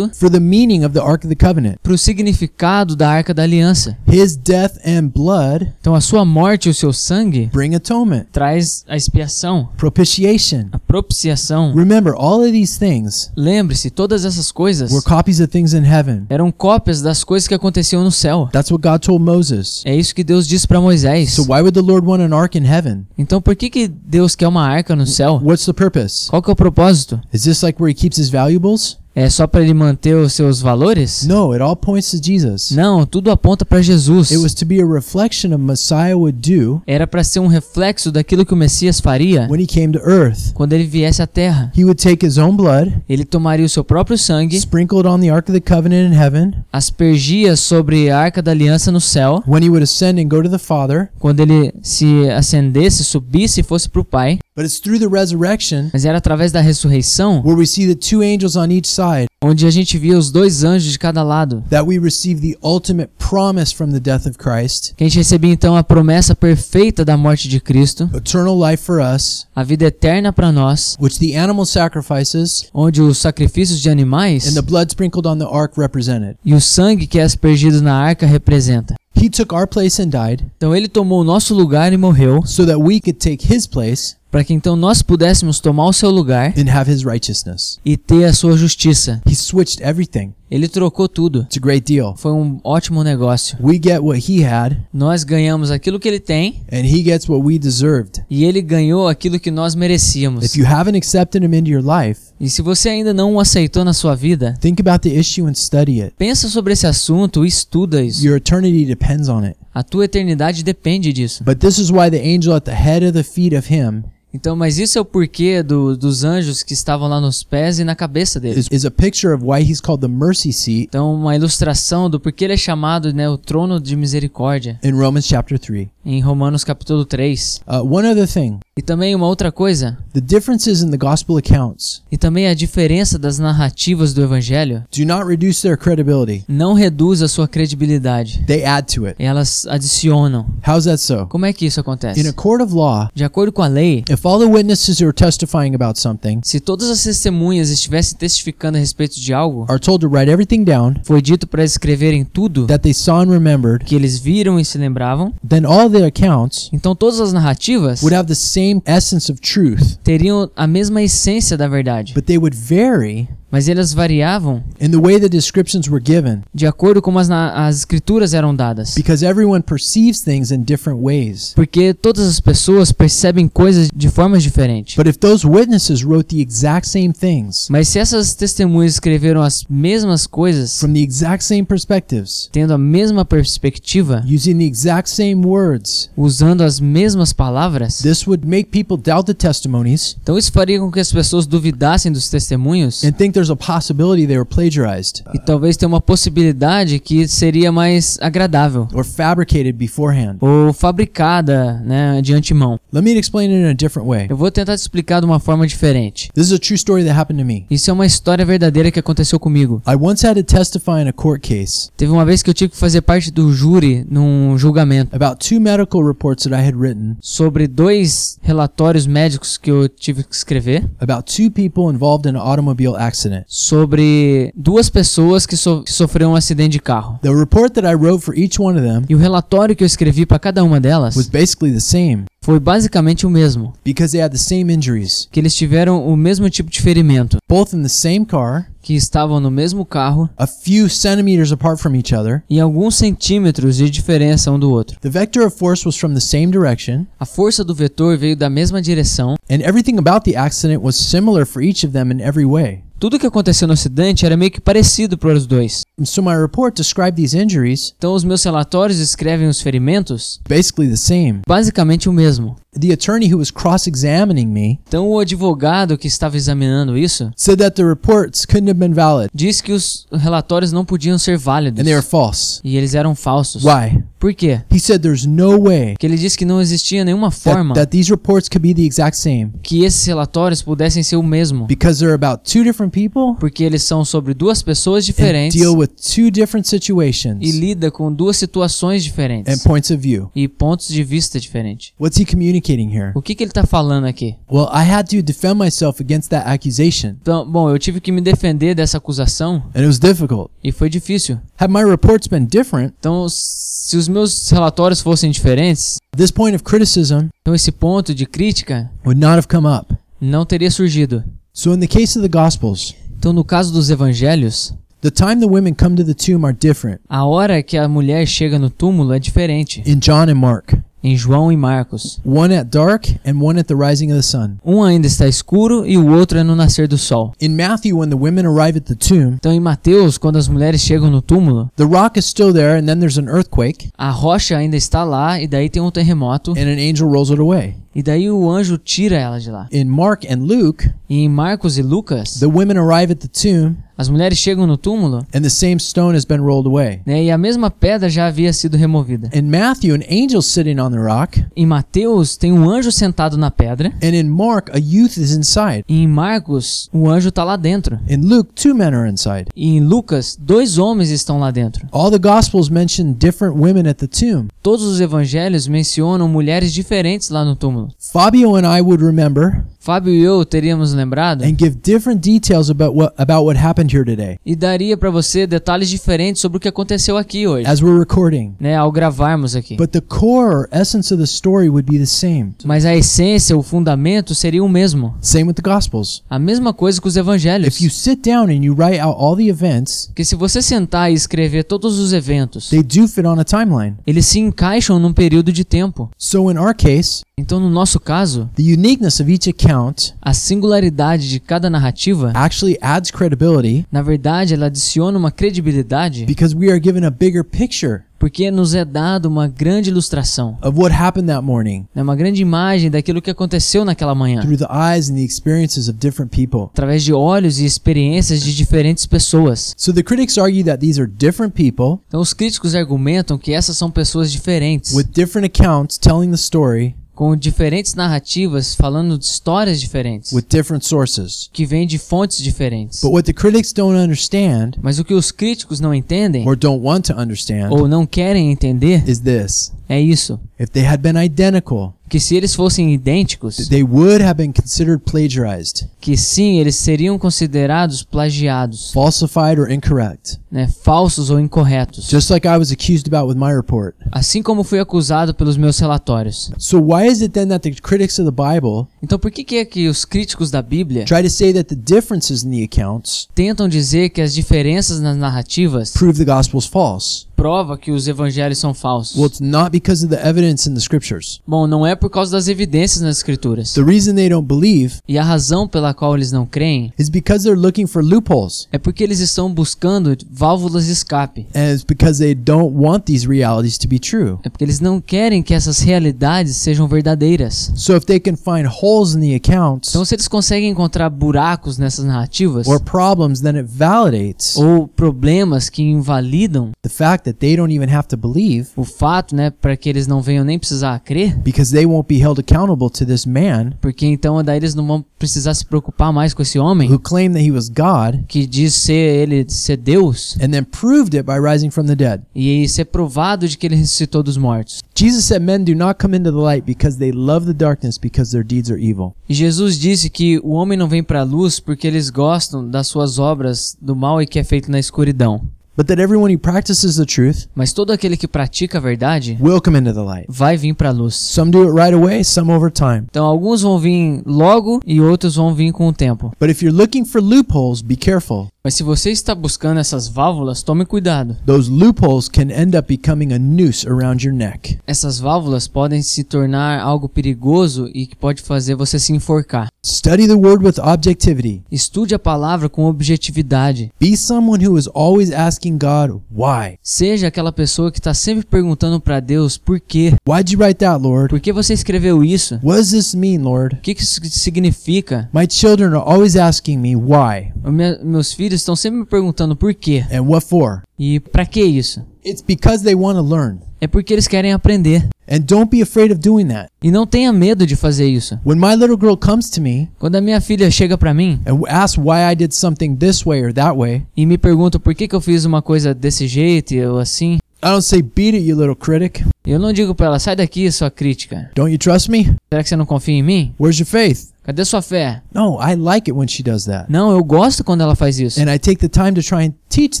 [SPEAKER 3] for the meaning of the Ark of the Covenant.
[SPEAKER 4] para o significado da Arca da Aliança.
[SPEAKER 3] His death and blood
[SPEAKER 4] Então a sua morte e o seu sangue
[SPEAKER 3] bring atonement,
[SPEAKER 4] traz a expiação,
[SPEAKER 3] propitiation.
[SPEAKER 4] a propiciação.
[SPEAKER 3] Remember, all of these things
[SPEAKER 4] Lembre-se, todas essas coisas
[SPEAKER 3] were copies of things in heaven.
[SPEAKER 4] eram cópias das coisas que aconteciam no céu.
[SPEAKER 3] That's what God told Moses.
[SPEAKER 4] É isso que Deus disse para Moisés.
[SPEAKER 3] So why would the Lord want an ark in heaven?
[SPEAKER 4] Então por que, que Deus quer uma arca no céu?
[SPEAKER 3] What's the purpose?
[SPEAKER 4] Qual que é o propósito?
[SPEAKER 3] Is this like where he keeps his valuables?
[SPEAKER 4] É só para ele manter os seus valores?
[SPEAKER 3] No, it all points to Jesus.
[SPEAKER 4] Não, tudo aponta para Jesus.
[SPEAKER 3] It was to be a reflection of Messiah would do
[SPEAKER 4] Era para ser um reflexo daquilo que o Messias faria
[SPEAKER 3] when he came to earth.
[SPEAKER 4] quando ele viesse à terra.
[SPEAKER 3] He would take his own blood,
[SPEAKER 4] Ele tomaria o seu próprio sangue,
[SPEAKER 3] sprinkle it on the ark of the covenant in heaven.
[SPEAKER 4] aspergia sobre a arca da aliança no céu.
[SPEAKER 3] When he would ascend and go to the Father,
[SPEAKER 4] Quando ele se ascendesse, subisse e fosse para o Pai.
[SPEAKER 3] But it's through the resurrection
[SPEAKER 4] Mas era através da ressurreição
[SPEAKER 3] where we see the two angels on each side
[SPEAKER 4] onde a gente via os dois anjos de cada lado.
[SPEAKER 3] that we receive the ultimate promise from the death of Christ,
[SPEAKER 4] Que a gente recebia então a promessa perfeita da morte de Cristo,
[SPEAKER 3] eternal life for us,
[SPEAKER 4] a vida eterna para nós,
[SPEAKER 3] which the animal sacrifices
[SPEAKER 4] onde os sacrifícios de animais
[SPEAKER 3] and the blood sprinkled on the ark represented.
[SPEAKER 4] e o sangue que é aspergido na arca representa.
[SPEAKER 3] He took our place and died
[SPEAKER 4] Então ele tomou o nosso lugar e morreu
[SPEAKER 3] so that we could take his place
[SPEAKER 4] para que então nós pudéssemos tomar o seu lugar
[SPEAKER 3] and have his righteousness.
[SPEAKER 4] e ter a sua justiça.
[SPEAKER 3] He switched everything.
[SPEAKER 4] Ele trocou tudo.
[SPEAKER 3] It's a great deal.
[SPEAKER 4] Foi um ótimo negócio.
[SPEAKER 3] We get what he had,
[SPEAKER 4] Nós ganhamos aquilo que ele tem
[SPEAKER 3] and he gets what we deserved.
[SPEAKER 4] e ele ganhou aquilo que nós merecíamos.
[SPEAKER 3] If you haven't accepted him into your life,
[SPEAKER 4] E se você ainda não o aceitou na sua vida,
[SPEAKER 3] think about the issue and study it.
[SPEAKER 4] pensa sobre esse assunto e estuda isso.
[SPEAKER 3] Your eternity depends on it.
[SPEAKER 4] A tua eternidade depende disso.
[SPEAKER 3] But this is why the angel at the head of the feet of him
[SPEAKER 4] Então, mas isso é o porquê do- dos anjos que estavam lá nos pés e na cabeça deles.
[SPEAKER 3] is, is a picture of why he's called the mercy seat
[SPEAKER 4] Então, uma ilustração do porquê ele é chamado né, o trono de misericórdia
[SPEAKER 3] in Romans chapter 3.
[SPEAKER 4] em Romanos capítulo 3.
[SPEAKER 3] Uh, one other thing
[SPEAKER 4] E também uma outra coisa,
[SPEAKER 3] the differences in the gospel accounts
[SPEAKER 4] e também a diferença das narrativas do evangelho
[SPEAKER 3] do not reduce their credibility,
[SPEAKER 4] não reduz a sua credibilidade.
[SPEAKER 3] they add to it.
[SPEAKER 4] Elas adicionam.
[SPEAKER 3] How's that so?
[SPEAKER 4] Como é que isso
[SPEAKER 3] In
[SPEAKER 4] acontece?
[SPEAKER 3] a court of law,
[SPEAKER 4] De acordo com a lei,
[SPEAKER 3] if all the witnesses who are testifying about something
[SPEAKER 4] se todas as testemunhas estivessem testificando a respeito de algo,
[SPEAKER 3] are told to write everything down
[SPEAKER 4] foi dito para escreverem tudo
[SPEAKER 3] that they saw and remembered,
[SPEAKER 4] que eles viram e se lembravam,
[SPEAKER 3] then all accounts
[SPEAKER 4] então todas as narrativas
[SPEAKER 3] would have the same essence of truth,
[SPEAKER 4] teriam a mesma essência da verdade,
[SPEAKER 3] but they would vary
[SPEAKER 4] mas elas variavam
[SPEAKER 3] in the way the descriptions were given
[SPEAKER 4] de acordo com as, as escrituras eram dadas.
[SPEAKER 3] because everyone perceives things in different ways.
[SPEAKER 4] Porque todas as pessoas percebem coisas de formas diferentes.
[SPEAKER 3] But if those witnesses wrote the exact same things
[SPEAKER 4] Mas se essas testemunhas escreveram as mesmas coisas,
[SPEAKER 3] from the exact same perspectives,
[SPEAKER 4] tendo a mesma perspectiva,
[SPEAKER 3] using the exact same words,
[SPEAKER 4] usando as mesmas palavras,
[SPEAKER 3] this would make people doubt the testimonies
[SPEAKER 4] então isso faria com que as pessoas duvidassem dos testemunhos
[SPEAKER 3] and think there's a possibility they were plagiarized
[SPEAKER 4] e talvez tenha uma possibilidade que seria mais agradável
[SPEAKER 3] or fabricated beforehand.
[SPEAKER 4] ou fabricada, né, de antemão.
[SPEAKER 3] Let me explain it in a different way.
[SPEAKER 4] Eu vou tentar te explicar de uma forma diferente.
[SPEAKER 3] This is a true story that happened to me.
[SPEAKER 4] Isso é uma história verdadeira que aconteceu comigo.
[SPEAKER 3] I once had to testify in a court case
[SPEAKER 4] Teve uma vez que eu tive que fazer parte do júri num julgamento
[SPEAKER 3] about two medical reports that I had written
[SPEAKER 4] sobre dois relatórios médicos que eu tive que escrever
[SPEAKER 3] about two people involved in an automobile accident.
[SPEAKER 4] Sobre duas pessoas que, so- que sofreram um acidente de carro.
[SPEAKER 3] The report that I wrote for each one of them
[SPEAKER 4] E o relatório que eu escrevi para cada uma delas
[SPEAKER 3] was basically the same
[SPEAKER 4] foi basicamente o mesmo,
[SPEAKER 3] because they had the same injuries,
[SPEAKER 4] que eles tiveram o mesmo tipo de ferimento,
[SPEAKER 3] both in the same car,
[SPEAKER 4] que estavam no mesmo carro
[SPEAKER 3] a few centimeters apart from each other.
[SPEAKER 4] e alguns centímetros de diferença um do outro.
[SPEAKER 3] The vector of force was from the same direction,
[SPEAKER 4] A força do vetor veio da mesma direção.
[SPEAKER 3] and everything about the accident was similar for each of them in every way.
[SPEAKER 4] Tudo que aconteceu no acidente era meio que parecido para os dois.
[SPEAKER 3] So my report described these injuries
[SPEAKER 4] Então os meus relatórios descrevem os ferimentos
[SPEAKER 3] basically the same.
[SPEAKER 4] basicamente o mesmo.
[SPEAKER 3] The attorney who was cross-examining me
[SPEAKER 4] Então o advogado que estava examinando isso
[SPEAKER 3] said that the reports couldn't have been valid
[SPEAKER 4] disse que os relatórios não podiam ser válidos
[SPEAKER 3] and they were false.
[SPEAKER 4] e eles eram falsos.
[SPEAKER 3] Why?
[SPEAKER 4] Por quê?
[SPEAKER 3] He said there's no way
[SPEAKER 4] Porque ele disse que não existia nenhuma forma
[SPEAKER 3] that, that these reports could be the exact same
[SPEAKER 4] que esses relatórios pudessem ser o mesmo,
[SPEAKER 3] because they're about two different people
[SPEAKER 4] porque eles são sobre duas pessoas
[SPEAKER 3] and
[SPEAKER 4] diferentes
[SPEAKER 3] deal with two different situations
[SPEAKER 4] e lida com duas situações
[SPEAKER 3] and
[SPEAKER 4] diferentes
[SPEAKER 3] points of view.
[SPEAKER 4] e pontos de vista diferentes.
[SPEAKER 3] What's he communicating here?
[SPEAKER 4] O que que ele está falando aqui?
[SPEAKER 3] Well, I had to defend myself against that accusation,
[SPEAKER 4] Então, bom, eu tive que me defender dessa acusação
[SPEAKER 3] and it was difficult.
[SPEAKER 4] e foi difícil.
[SPEAKER 3] Had my reports been different,
[SPEAKER 4] Então, se os meus relatórios fossem diferentes,
[SPEAKER 3] this point of criticism
[SPEAKER 4] então esse ponto de crítica
[SPEAKER 3] would not have come up.
[SPEAKER 4] não teria surgido.
[SPEAKER 3] So, in the case of the Gospels,
[SPEAKER 4] Então, no caso dos evangelhos,
[SPEAKER 3] the time the women come to the tomb are different
[SPEAKER 4] a hora que a mulher chega no túmulo é diferente.
[SPEAKER 3] in John and Mark.
[SPEAKER 4] Em João e Marcos,
[SPEAKER 3] One at dark and one at the rising of the sun.
[SPEAKER 4] um ainda está escuro e o outro é no nascer do sol.
[SPEAKER 3] In Matthew, when the women arrive at the tomb,
[SPEAKER 4] Então, em Mateus, quando as mulheres chegam no túmulo,
[SPEAKER 3] the rock is still there, and then there's an earthquake,
[SPEAKER 4] a rocha ainda está lá e daí tem um terremoto
[SPEAKER 3] and an angel rolls it away.
[SPEAKER 4] E daí o anjo tira ela de lá.
[SPEAKER 3] In Mark and Luke,
[SPEAKER 4] E em Marcos e Lucas,
[SPEAKER 3] the women arrive at the tomb,
[SPEAKER 4] as mulheres chegam no túmulo
[SPEAKER 3] and the same stone has been rolled away.
[SPEAKER 4] né, e a mesma pedra já havia sido removida.
[SPEAKER 3] In Matthew, an angel sitting on the rock,
[SPEAKER 4] Em Mateus tem um anjo sentado na pedra.
[SPEAKER 3] and in Mark, a youth is inside.
[SPEAKER 4] E em Marcos, o anjo está lá dentro.
[SPEAKER 3] In Luke, two men are inside.
[SPEAKER 4] E em Lucas, dois homens estão lá dentro.
[SPEAKER 3] All the Gospels mention different women at the tomb.
[SPEAKER 4] Todos os evangelhos mencionam mulheres diferentes lá no túmulo.
[SPEAKER 3] Fabio and I would remember
[SPEAKER 4] Fábio e eu teríamos lembrado
[SPEAKER 3] and give different details about what about what happened here today
[SPEAKER 4] e daria pra você detalhes diferentes sobre o que aconteceu aqui hoje,
[SPEAKER 3] as we're recording.
[SPEAKER 4] né, ao gravarmos aqui.
[SPEAKER 3] But the core or essence of the story would be the same.
[SPEAKER 4] Mas a essência, o fundamento seria o mesmo.
[SPEAKER 3] Same with the gospels.
[SPEAKER 4] A mesma coisa com os evangelhos.
[SPEAKER 3] If you sit down and you write out all the events,
[SPEAKER 4] Que se você sentar e escrever todos os eventos,
[SPEAKER 3] they do fit on a timeline.
[SPEAKER 4] eles se encaixam num período de tempo.
[SPEAKER 3] So in our case,
[SPEAKER 4] Então, no nosso caso,
[SPEAKER 3] the uniqueness of each account
[SPEAKER 4] a singularidade de cada narrativa,
[SPEAKER 3] actually adds credibility
[SPEAKER 4] na verdade, ela adiciona uma credibilidade
[SPEAKER 3] because we are given a bigger picture
[SPEAKER 4] porque nos é dado uma grande ilustração,
[SPEAKER 3] of what happened that morning
[SPEAKER 4] né, uma grande imagem daquilo que aconteceu naquela manhã,
[SPEAKER 3] through the eyes and the experiences of different people.
[SPEAKER 4] através de olhos e experiências de diferentes pessoas.
[SPEAKER 3] So the critics argue that these are different people
[SPEAKER 4] Então, os críticos argumentam que essas são pessoas diferentes,
[SPEAKER 3] with different accounts telling the story
[SPEAKER 4] com diferentes narrativas, falando de histórias diferentes,
[SPEAKER 3] with different sources.
[SPEAKER 4] que vêm de fontes diferentes.
[SPEAKER 3] But what the critics don't understand
[SPEAKER 4] Mas o que os críticos não entendem
[SPEAKER 3] or don't want to understand
[SPEAKER 4] ou não querem entender
[SPEAKER 3] is this.
[SPEAKER 4] é isso:
[SPEAKER 3] If they had been identical,
[SPEAKER 4] que se eles fossem idênticos,
[SPEAKER 3] they would have been considered plagiarized,
[SPEAKER 4] que sim, eles seriam considerados plagiados,
[SPEAKER 3] falsified, or incorrect,
[SPEAKER 4] né, falsos ou incorretos,
[SPEAKER 3] just like I was accused about with my report.
[SPEAKER 4] assim como fui acusado pelos meus relatórios.
[SPEAKER 3] So why is it then that the critics of the Bible
[SPEAKER 4] Então, por que que é que os críticos da Bíblia
[SPEAKER 3] try to say that the differences in the accounts
[SPEAKER 4] tentam dizer que as diferenças nas narrativas
[SPEAKER 3] prove the gospel's false?
[SPEAKER 4] Prova que os evangelhos são falsos?
[SPEAKER 3] Well, it's not because of the evidence in the scriptures.
[SPEAKER 4] Bom, não é por causa das evidências nas escrituras.
[SPEAKER 3] The reason they don't believe
[SPEAKER 4] E a razão pela qual eles não creem
[SPEAKER 3] is because they're looking for loopholes.
[SPEAKER 4] é porque eles estão buscando válvulas de escape.
[SPEAKER 3] And it's because they don't want these realities to be true.
[SPEAKER 4] É porque eles não querem que essas realidades sejam verdadeiras.
[SPEAKER 3] So if they can find holes in the accounts
[SPEAKER 4] Então, se eles conseguem encontrar buracos nessas narrativas
[SPEAKER 3] or problems, then it validates
[SPEAKER 4] ou problemas que invalidam
[SPEAKER 3] the fact that they don't even have to believe
[SPEAKER 4] o fato, né, para que eles não venham nem precisar crer,
[SPEAKER 3] because they won't be held accountable to this man
[SPEAKER 4] porque então daí eles não vão precisar se preocupar mais com esse homem
[SPEAKER 3] who claimed that he was God
[SPEAKER 4] que diz ser ele ser Deus
[SPEAKER 3] and then proved it by rising from the dead.
[SPEAKER 4] e ser provado de que ele ressuscitou dos mortos.
[SPEAKER 3] Jesus said men do not come into the light because they love the darkness because their deeds are evil.
[SPEAKER 4] Jesus disse que o homem não vem para a luz porque eles gostam das suas obras do mal e que é feito na escuridão.
[SPEAKER 3] But that everyone who practices the truth
[SPEAKER 4] Mas todo aquele que pratica a verdade
[SPEAKER 3] will come into the light.
[SPEAKER 4] vai vir para a luz.
[SPEAKER 3] Some do it right away, some over time.
[SPEAKER 4] Então alguns vão vir logo e outros vão vir com o tempo.
[SPEAKER 3] But if you're looking for loopholes, be careful.
[SPEAKER 4] Mas se você está buscando essas válvulas, tome cuidado.
[SPEAKER 3] Those loopholes can end up becoming a noose around your neck.
[SPEAKER 4] Essas válvulas podem se tornar algo perigoso e que pode fazer você se enforcar.
[SPEAKER 3] Study the word with objectivity.
[SPEAKER 4] Estude a palavra com objetividade.
[SPEAKER 3] Be someone who is always asking God, why?
[SPEAKER 4] Seja aquela pessoa que está sempre perguntando para Deus por quê.
[SPEAKER 3] Why'd you write that, Lord?
[SPEAKER 4] Por que você escreveu isso?
[SPEAKER 3] What does this mean, Lord?
[SPEAKER 4] O que que isso significa?
[SPEAKER 3] My children are always asking me why
[SPEAKER 4] me- meus filhos estão sempre me perguntando por quê
[SPEAKER 3] and what for.
[SPEAKER 4] e para que isso.
[SPEAKER 3] It's because they want to learn.
[SPEAKER 4] É porque eles querem aprender.
[SPEAKER 3] And don't be afraid of doing that.
[SPEAKER 4] E não tenha medo de fazer isso.
[SPEAKER 3] When my little girl comes to me
[SPEAKER 4] Quando a minha filha chega para mim
[SPEAKER 3] and asks why I did something this way or that way,
[SPEAKER 4] e me pergunta por que, que eu fiz uma coisa desse jeito ou assim,
[SPEAKER 3] I don't say, beat it, you little critic.
[SPEAKER 4] eu não digo para ela, sai daqui, sua crítica.
[SPEAKER 3] Don't you trust me?
[SPEAKER 4] Será que você não confia em mim?
[SPEAKER 3] Where's your faith?
[SPEAKER 4] Cadê sua fé?
[SPEAKER 3] No, I like it when she does that.
[SPEAKER 4] Não, eu gosto quando ela faz isso.
[SPEAKER 3] And I take the time to try and teach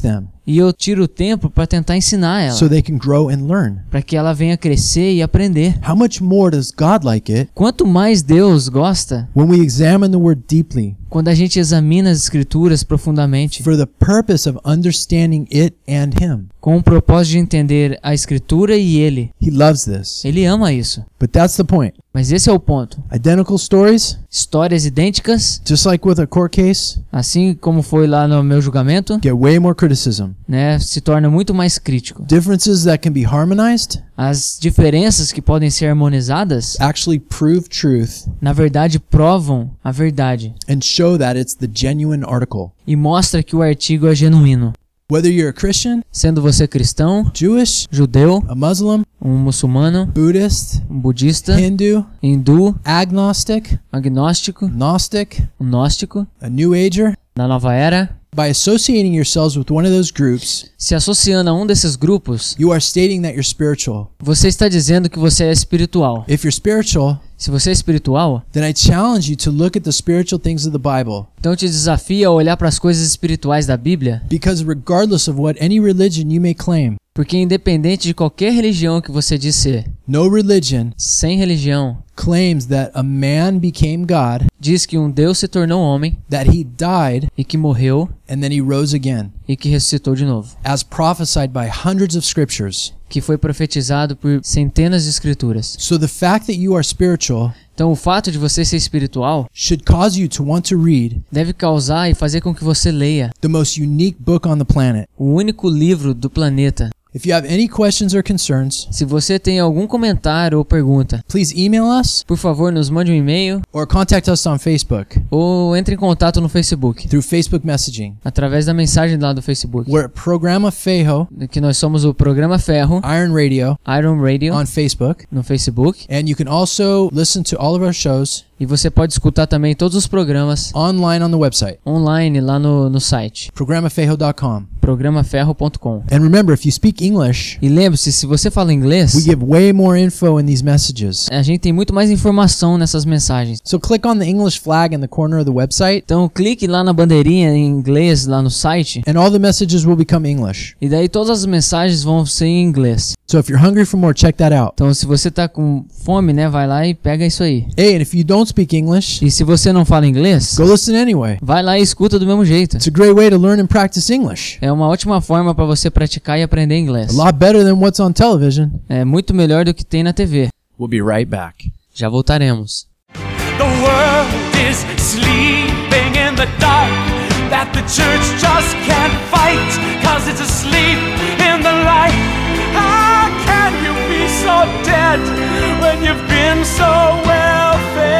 [SPEAKER 3] them
[SPEAKER 4] E eu tiro o tempo para tentar ensinar ela,
[SPEAKER 3] so they can grow and learn.
[SPEAKER 4] para que ela venha crescer e aprender.
[SPEAKER 3] How much more does God like it
[SPEAKER 4] Quanto mais Deus gosta,
[SPEAKER 3] when we examine the word deeply
[SPEAKER 4] quando a gente examina as escrituras profundamente,
[SPEAKER 3] for the purpose of understanding it and Him?
[SPEAKER 4] com o propósito de entender a escritura e ele.
[SPEAKER 3] He loves this.
[SPEAKER 4] Ele ama isso.
[SPEAKER 3] But that's the point.
[SPEAKER 4] Mas esse é o ponto.
[SPEAKER 3] Identical stories,
[SPEAKER 4] Histórias idênticas,
[SPEAKER 3] just like with a court case,
[SPEAKER 4] assim como foi lá no meu julgamento,
[SPEAKER 3] get way more criticism.
[SPEAKER 4] né, se torna muito mais crítico.
[SPEAKER 3] Differences that can be harmonized
[SPEAKER 4] As diferenças que podem ser harmonizadas,
[SPEAKER 3] actually prove truth
[SPEAKER 4] na verdade provam a verdade
[SPEAKER 3] and show that it's the genuine article.
[SPEAKER 4] e mostra que o artigo é genuíno.
[SPEAKER 3] Whether you're a Christian,
[SPEAKER 4] Sendo você cristão,
[SPEAKER 3] Jewish,
[SPEAKER 4] judeu,
[SPEAKER 3] a Muslim,
[SPEAKER 4] um muçulmano,
[SPEAKER 3] Buddhist,
[SPEAKER 4] um budista,
[SPEAKER 3] Hindu,
[SPEAKER 4] hindu,
[SPEAKER 3] agnostic,
[SPEAKER 4] agnóstico,
[SPEAKER 3] Gnostic,
[SPEAKER 4] um gnóstico,
[SPEAKER 3] a New Ager,
[SPEAKER 4] na nova era,
[SPEAKER 3] by associating yourselves with one of those groups,
[SPEAKER 4] se associando a um desses grupos,
[SPEAKER 3] you are stating that you're spiritual.
[SPEAKER 4] você está dizendo que você é espiritual.
[SPEAKER 3] If you're spiritual,
[SPEAKER 4] Se você é espiritual,
[SPEAKER 3] then I challenge you to look at the spiritual things of the Bible.
[SPEAKER 4] então eu te desafio a olhar para as coisas espirituais da Bíblia,
[SPEAKER 3] Because regardless of what any religion you may claim,
[SPEAKER 4] porque independente de qualquer religião que você diz ser,
[SPEAKER 3] no religion
[SPEAKER 4] sem religião,
[SPEAKER 3] claims that a man became God,
[SPEAKER 4] diz que um Deus se tornou homem
[SPEAKER 3] that he died,
[SPEAKER 4] e que morreu
[SPEAKER 3] and then he rose again,
[SPEAKER 4] e que ressuscitou de novo,
[SPEAKER 3] as prophesied by hundreds of scriptures.
[SPEAKER 4] que foi profetizado por centenas de escrituras.
[SPEAKER 3] So the fact that you are spiritual
[SPEAKER 4] Então, o fato de você ser espiritual
[SPEAKER 3] should cause you to want to read
[SPEAKER 4] deve causar e fazer com que você leia
[SPEAKER 3] the most unique book on the planet.
[SPEAKER 4] o único livro do planeta.
[SPEAKER 3] If you have any questions or concerns,
[SPEAKER 4] Se você tem algum comentário ou pergunta,
[SPEAKER 3] please email us
[SPEAKER 4] por favor, nos mande um e-mail
[SPEAKER 3] or contact us on Facebook
[SPEAKER 4] ou entre em contato no Facebook,
[SPEAKER 3] through Facebook messaging.
[SPEAKER 4] através da mensagem lá do Facebook.
[SPEAKER 3] We're Programa Fejo
[SPEAKER 4] Que nós somos o Programa Ferro,
[SPEAKER 3] Iron Radio
[SPEAKER 4] Iron Radio,
[SPEAKER 3] on Facebook.
[SPEAKER 4] no Facebook.
[SPEAKER 3] And you can also listen to all of our shows
[SPEAKER 4] E você pode escutar também todos os programas
[SPEAKER 3] online on the website,
[SPEAKER 4] online lá no, no site,
[SPEAKER 3] programafejo.com.
[SPEAKER 4] programaferro.com.
[SPEAKER 3] And remember, if you speak English,
[SPEAKER 4] E lembre-se, se você fala inglês,
[SPEAKER 3] we give way more info in these messages.
[SPEAKER 4] a gente tem muito mais informação nessas mensagens.
[SPEAKER 3] So click on the English flag in the corner of the website,
[SPEAKER 4] Então clique lá na bandeirinha em inglês lá no site
[SPEAKER 3] and all the messages will become English.
[SPEAKER 4] e daí todas as mensagens vão ser em inglês.
[SPEAKER 3] So if you're hungry for more, check that out.
[SPEAKER 4] Então se você tá com fome, né, vai lá e pega isso aí.
[SPEAKER 3] Hey, and if you don't speak English,
[SPEAKER 4] E se você não fala inglês,
[SPEAKER 3] go listen anyway.
[SPEAKER 4] vai lá e escuta do mesmo jeito.
[SPEAKER 3] It's a great way to learn and practice English.
[SPEAKER 4] É uma ótima forma para você praticar e aprender
[SPEAKER 3] A
[SPEAKER 4] inglês.
[SPEAKER 3] lot better than what's on television.
[SPEAKER 4] É muito melhor do que tem na TV.
[SPEAKER 3] We'll be right back.
[SPEAKER 4] Já voltaremos.
[SPEAKER 5] The world is sleeping in the dark that the church just can't fight cause it's asleep in the light. So dead when you've been so well fed?